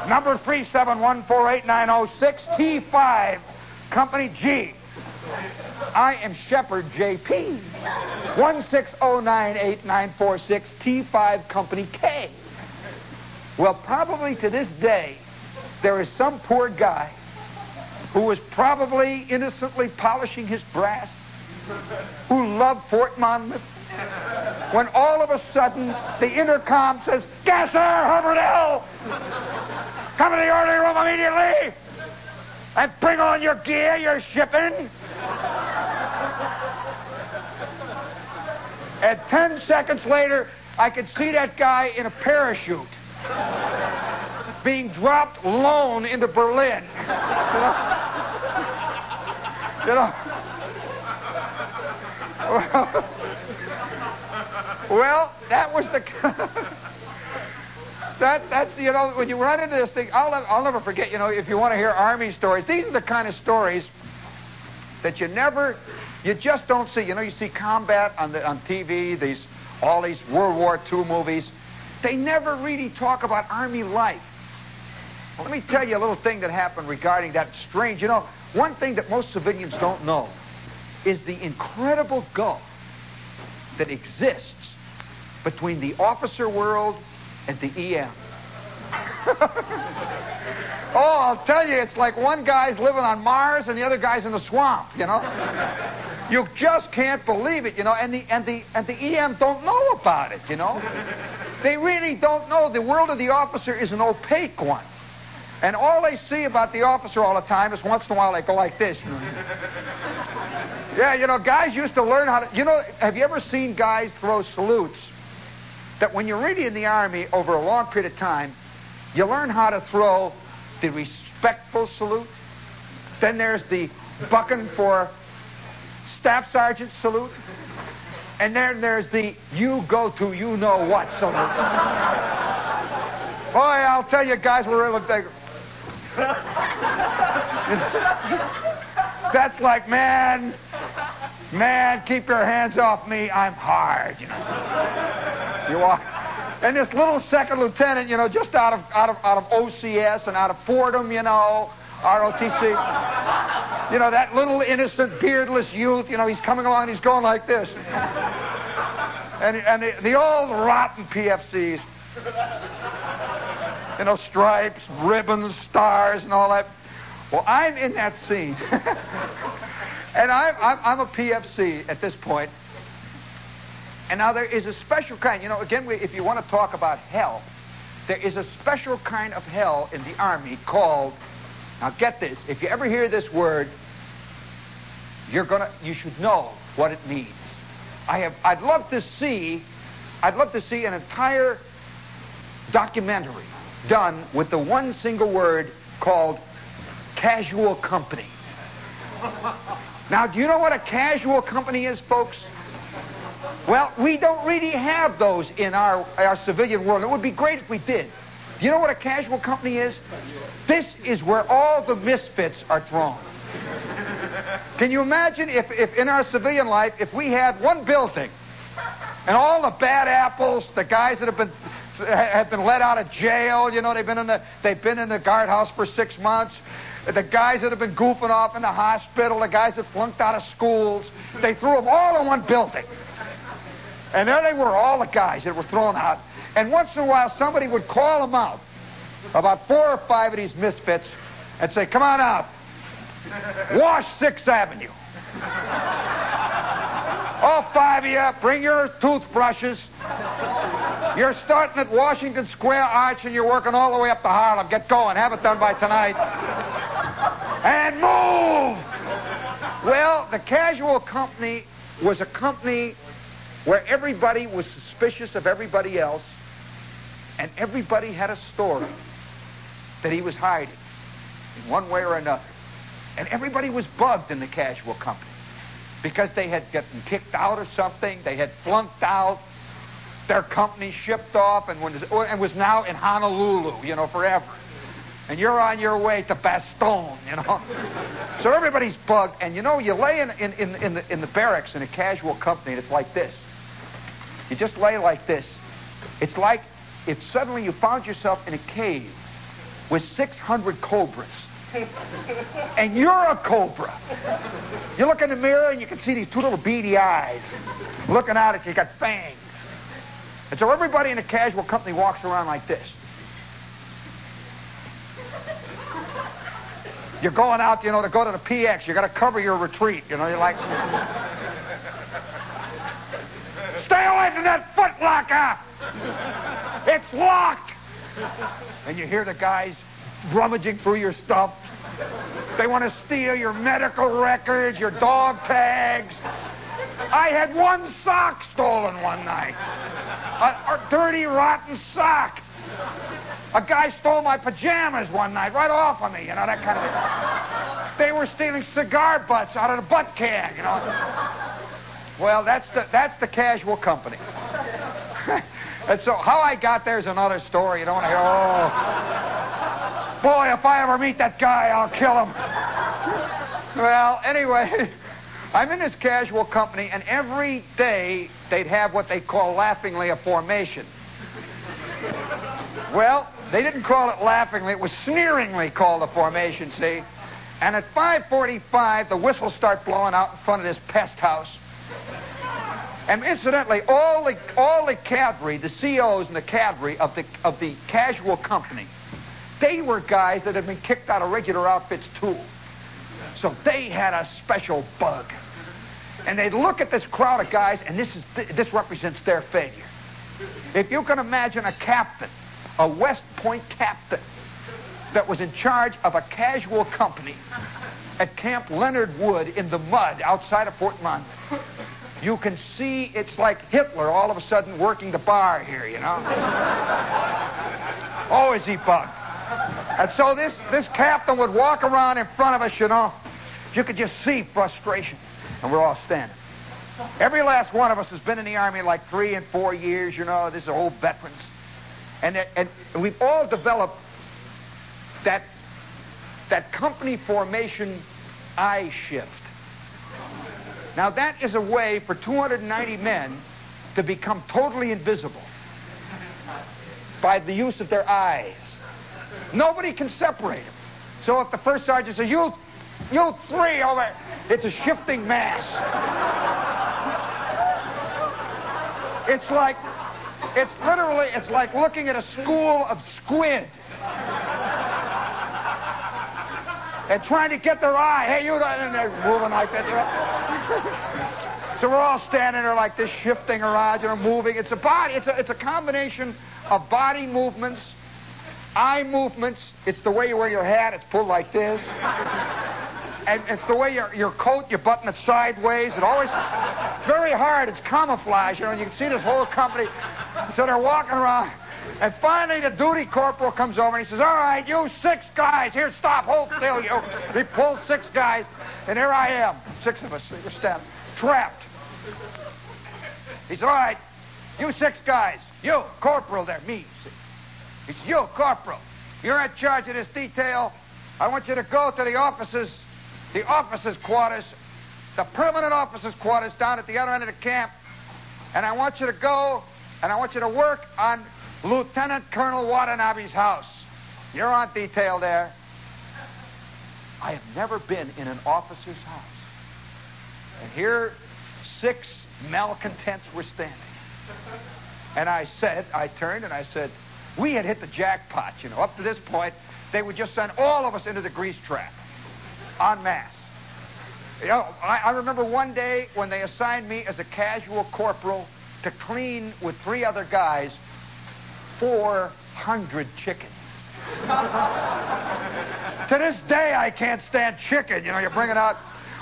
Uh, number 3714890 T5, Company G. I am Shepherd JP. 1609894 T5 Company K. Well, probably to this day, there is some poor guy who was probably innocently polishing his brass, who loved Fort Monmouth, when all of a sudden the intercom says, Gasser, Herbert L. Come to the orderly room immediately and bring on your gear, your shipping. and ten seconds later, I could see that guy in a parachute being dropped lone into Berlin. You know? You know? Well, that was the. that that's you know when you run into this thing, I'll I'll never forget. You know, if you want to hear army stories, these are the kind of stories that you never, you just don't see. You know, you see combat on the on TV, these all these World War II movies. They never really talk about Army life. Well, let me tell you a little thing that happened regarding that strange. You know, one thing that most civilians don't know is the incredible gulf that exists between the officer world and the EM. oh, I'll tell you, it's like one guy's living on Mars and the other guy's in the swamp, you know? You just can't believe it, you know, and the and the and the EM don't know about it, you know? They really don't know. The world of the officer is an opaque one. And all they see about the officer all the time is once in a while they go like this. Yeah, you know, guys used to learn how to. You know, have you ever seen guys throw salutes that when you're really in the Army over a long period of time, you learn how to throw the respectful salute. Then there's the bucking for staff sergeant salute. And then there's the you go to you know what salute. Boy, I'll tell you guys, we're. That's like, man, man, keep your hands off me. I'm hard, you know. You are. And this little second lieutenant, you know, just out of out of out of OCS and out of Fordham, you know, ROTC. You know, that little innocent, beardless youth, you know, he's coming along and he's going like this. And, and the, the old rotten PFCs you know, stripes, ribbons, stars, and all that. Well, I'm in that scene. and I'm, I'm, I'm, a PFC at this point. And now there is a special kind, you know, again, we, if you want to talk about hell, there is a special kind of hell in the Army called, now get this, if you ever hear this word, you're gonna, you should know what it means. I have, I'd love to see, I'd love to see an entire documentary done with the one single word called casual company. Now, do you know what a casual company is, folks? Well, we don't really have those in our, our civilian world. It would be great if we did. Do you know what a casual company is? This is where all the misfits are thrown. Can you imagine if, if in our civilian life, if we had one building and all the bad apples, the guys that have been have been let out of jail. You know, they've been in the they've been in the guardhouse for six months. The guys that have been goofing off in the hospital, the guys that flunked out of schools, they threw them all in one building. And there they were, all the guys that were thrown out. And once in a while, somebody would call them out, about four or five of these misfits, and say, "Come on out, wash Sixth Avenue." All five of you, bring your toothbrushes. You're starting at Washington Square Arch and you're working all the way up to Harlem. Get going. Have it done by tonight. And move! Well, the casual company was a company where everybody was suspicious of everybody else and everybody had a story that he was hiding in one way or another. And everybody was bugged in the casual company because they had gotten kicked out or something, they had flunked out, their company shipped off and was, now in Honolulu, you know, forever. And you're on your way to Bastogne, you know. so everybody's bugged. And you know, you lay in, in, in, in, the, in the barracks in a casual company, and it's like this. You just lay like this. It's like if suddenly you found yourself in a cave with 600 cobras. and you're a cobra. You look in the mirror and you can see these two little beady eyes looking out at you. You got fangs. And so everybody in a casual company walks around like this. You're going out, you know, to go to the PX. You got to cover your retreat. You know, you're like, stay away from that footlocker. It's locked. And you hear the guys rummaging through your stuff. They want to steal your medical records, your dog tags. I had one sock stolen one night. A, a dirty, rotten sock. A guy stole my pajamas one night, right off of me, you know, that kind of thing. They were stealing cigar butts out of the butt can, you know. Well, that's the, that's the casual company. and so how I got there is another story. You don't want to hear, oh. Boy, if I ever meet that guy, I'll kill him. Well, anyway, I'm in this casual company, and every day they'd have what they call laughingly a formation. Well, they didn't call it laughingly, it was sneeringly called a formation, see? And at 5.45, the whistles start blowing out in front of this pest house. And incidentally, all the, all the cadre, the COs and the cadre of the, of the casual company, they were guys that had been kicked out of regular outfits too. So they had a special bug. And they'd look at this crowd of guys, and this, is, this represents their failure. If you can imagine a captain, a West Point captain, that was in charge of a casual company at Camp Leonard Wood in the mud outside of Fort Monmouth. You can see it's like Hitler all of a sudden working the bar here, you know? oh, is he bugged? And so this, this captain would walk around in front of us, you know. You could just see frustration. And we're all standing. Every last one of us has been in the Army like three and four years, you know. This is old veterans. And, and we've all developed that, that company formation eye shift. Now, that is a way for 290 men to become totally invisible by the use of their eyes. Nobody can separate them. So if the first sergeant says, you, you three over it's a shifting mass. It's like, it's literally, it's like looking at a school of squid and trying to get their eye. Hey, you, and they're moving like that. so we're all standing there like this, shifting around, you know, moving. It's a body. It's a, it's a combination of body movements, eye movements. It's the way you wear your hat. It's pulled like this. And it's the way your, your coat, you button it sideways. It always, very hard. It's camouflage, you know. And you can see this whole company. So they're walking around. And finally, the duty corporal comes over and he says, All right, you six guys, here, stop, hold still, you. He pulls six guys, and here I am, six of us, we're standing, trapped. He All right, you six guys, you, corporal there, me. He said, You, corporal, you're in charge of this detail. I want you to go to the officers, the officers' quarters, the permanent officers' quarters down at the other end of the camp, and I want you to go and I want you to work on Lieutenant Colonel Watanabe's house. You're on detail there. I have never been in an officer's house. And here, six malcontents were standing. And I said, I turned and I said, we had hit the jackpot, you know. Up to this point, they would just send all of us into the grease trap en masse. You know, I, I remember one day when they assigned me as a casual corporal to clean with three other guys 400 chickens. to this day, I can't stand chicken. You know, you bring it out.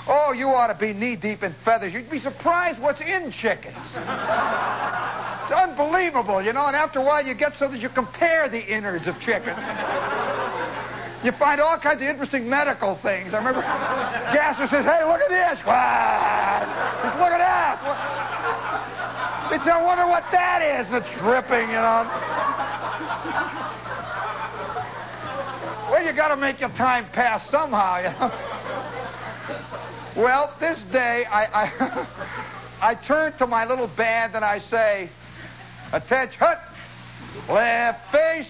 Oh, you ought to be knee deep in feathers. You'd be surprised what's in chickens. It's unbelievable, you know, and after a while you get so that you compare the innards of chickens. You find all kinds of interesting medical things. I remember Gasser says, hey, look at this. What? Look at that. It's, I wonder what that is. It's dripping, you know. well, you got to make your time pass somehow, you know. Well, this day, I, I, I turn to my little band and I say, attention, hut, left face,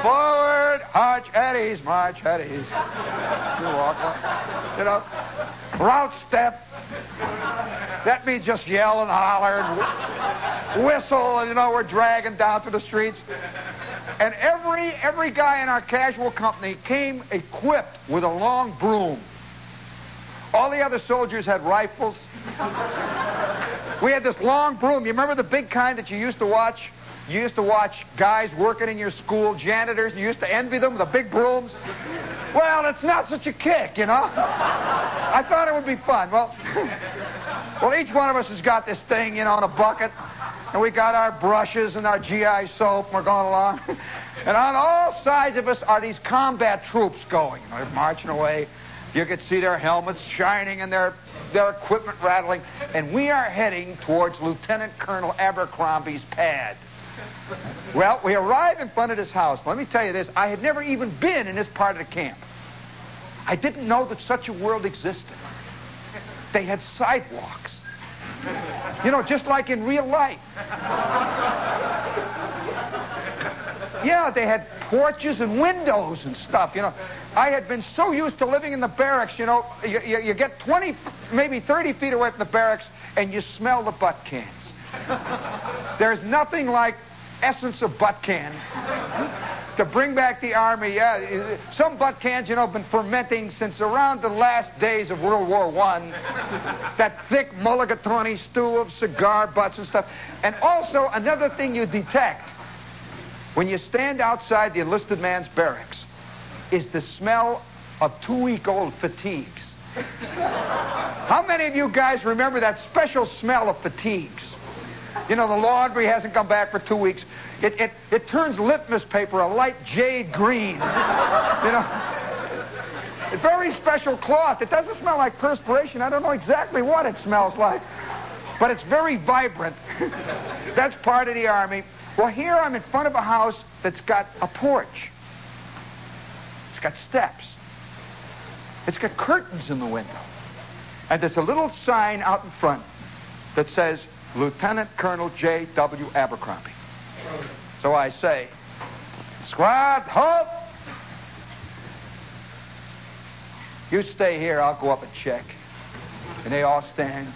forward, march ease, march ease. You walk, you know, route step, that means just yell and holler and whistle, and you know, we're dragging down through the streets. And every every guy in our casual company came equipped with a long broom. All the other soldiers had rifles. We had this long broom. You remember the big kind that you used to watch? You used to watch guys working in your school, janitors, you used to envy them, with the big brooms. Well, it's not such a kick, you know? I thought it would be fun. Well, well, each one of us has got this thing, you know, in a bucket, and we got our brushes and our GI soap, and we're going along. and on all sides of us are these combat troops going. You know, they're marching away. You could see their helmets shining and their their equipment rattling, and we are heading towards Lieutenant Colonel Abercrombie's pad. Well, we arrived in front of this house. Let me tell you this I had never even been in this part of the camp. I didn't know that such a world existed. They had sidewalks. You know, just like in real life. Yeah, they had porches and windows and stuff, you know. I had been so used to living in the barracks, you know, you, you, you get 20, maybe 30 feet away from the barracks and you smell the butt cans. There's nothing like essence of butt can to bring back the army. Yeah, some butt cans, you know, have been fermenting since around the last days of World War One. that thick mulligatawny stew of cigar butts and stuff. And also another thing you detect when you stand outside the enlisted man's barracks is the smell of two-week-old fatigues. How many of you guys remember that special smell of fatigues? You know, the laundry hasn't come back for two weeks. It, it, it turns litmus paper a light jade green. You know? Very special cloth. It doesn't smell like perspiration. I don't know exactly what it smells like. But it's very vibrant. That's part of the Army. Well, here I'm in front of a house that's got a porch. Got steps. It's got curtains in the window. And there's a little sign out in front that says Lieutenant Colonel J.W. Abercrombie. So I say, Squad, halt! You stay here, I'll go up and check. And they all stand.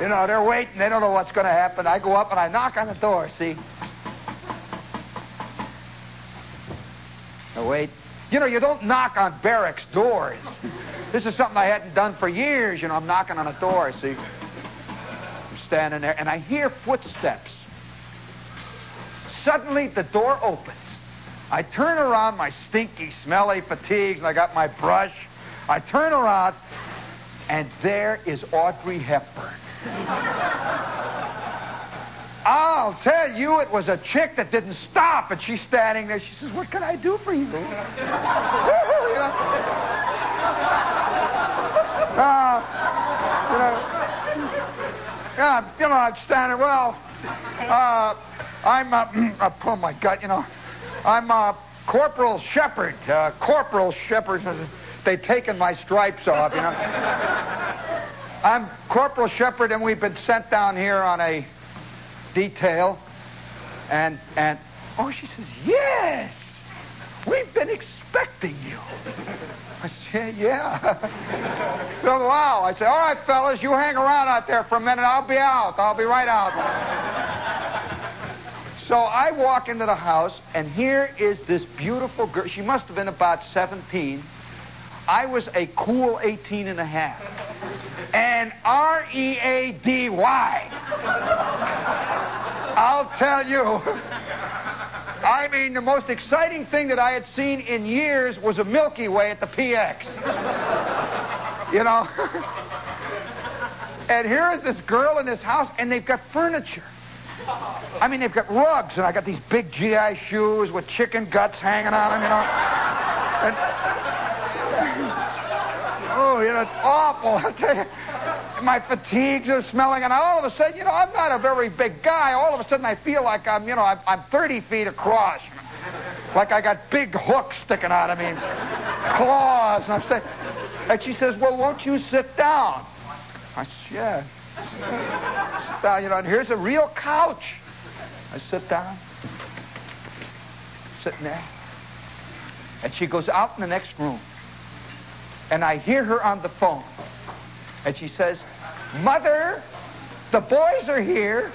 You know, they're waiting. They don't know what's going to happen. I go up and I knock on the door, see? I wait. You know, you don't knock on barracks doors. This is something I hadn't done for years. You know, I'm knocking on a door, see? I'm standing there, and I hear footsteps. Suddenly, the door opens. I turn around, my stinky, smelly fatigues, and I got my brush. I turn around, and there is Audrey Hepburn. I'll tell you, it was a chick that didn't stop, and she's standing there. She says, "What can I do for you?" you know? Uh, you know, yeah, you know, I'm standing. Well, uh, I'm. Uh, oh my God, you know, I'm uh, Corporal Shepherd. Uh, Corporal Shepherd. They've taken my stripes off, you know. I'm Corporal Shepherd, and we've been sent down here on a detail. And, and, oh, she says, yes, we've been expecting you. I said, yeah. so, wow. I said, all right, fellas, you hang around out there for a minute. I'll be out. I'll be right out. so I walk into the house, and here is this beautiful girl. She must have been about 17. I was a cool 18 and a half. And R E A D Y. I'll tell you. I mean, the most exciting thing that I had seen in years was a Milky Way at the PX. You know? and here is this girl in this house, and they've got furniture. I mean, they've got rugs, and I got these big GI shoes with chicken guts hanging on them, you know. And, oh, you know, it's awful. I'll tell you. My fatigues are smelling, and all of a sudden, you know, I'm not a very big guy. All of a sudden, I feel like I'm, you know, I'm, I'm 30 feet across. Like I got big hooks sticking out of me, claws, and I'm saying, and she says, well, won't you sit down? I said, yeah. Sit down, you know, and here's a real couch. I sit down, sitting there. And she goes out in the next room. And I hear her on the phone. And she says, Mother, the boys are here.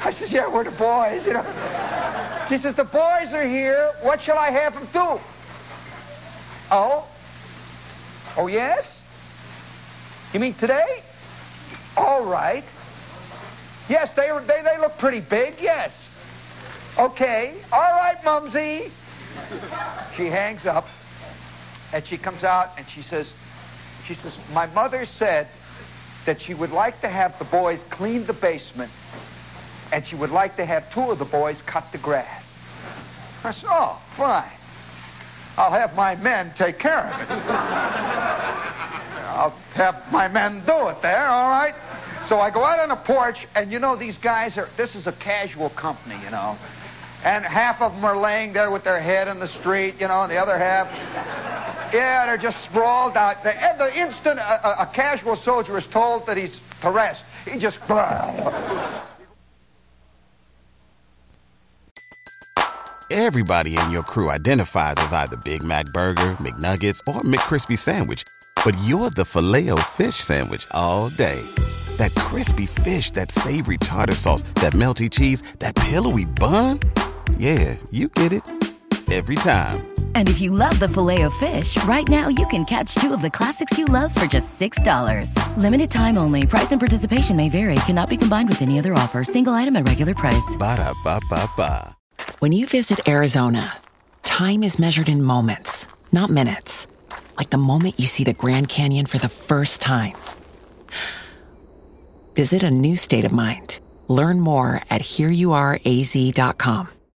I says, Yeah, we're the boys, you know. She says, The boys are here. What shall I have them do? Oh? Oh, yes? You mean today? All right. Yes, they, they, they look pretty big, yes. Okay. All right, Mumsy. She hangs up, and she comes out, and she says, she says, My mother said that she would like to have the boys clean the basement and she would like to have two of the boys cut the grass. I said, Oh, fine. I'll have my men take care of it. I'll have my men do it there, all right? So I go out on the porch, and you know, these guys are, this is a casual company, you know. And half of them are laying there with their head in the street, you know, and the other half, yeah, they're just sprawled out. The, the instant a, a, casual soldier is told that he's to rest, he just. Everybody in your crew identifies as either Big Mac Burger, McNuggets, or McCrispy Sandwich, but you're the filet fish Sandwich all day. That crispy fish, that savory tartar sauce, that melty cheese, that pillowy bun. Yeah, you get it every time. And if you love the filet of fish, right now you can catch two of the classics you love for just $6. Limited time only. Price and participation may vary. Cannot be combined with any other offer. Single item at regular price. Ba da ba ba ba. When you visit Arizona, time is measured in moments, not minutes. Like the moment you see the Grand Canyon for the first time. Visit a new state of mind. Learn more at hereyouareaz.com.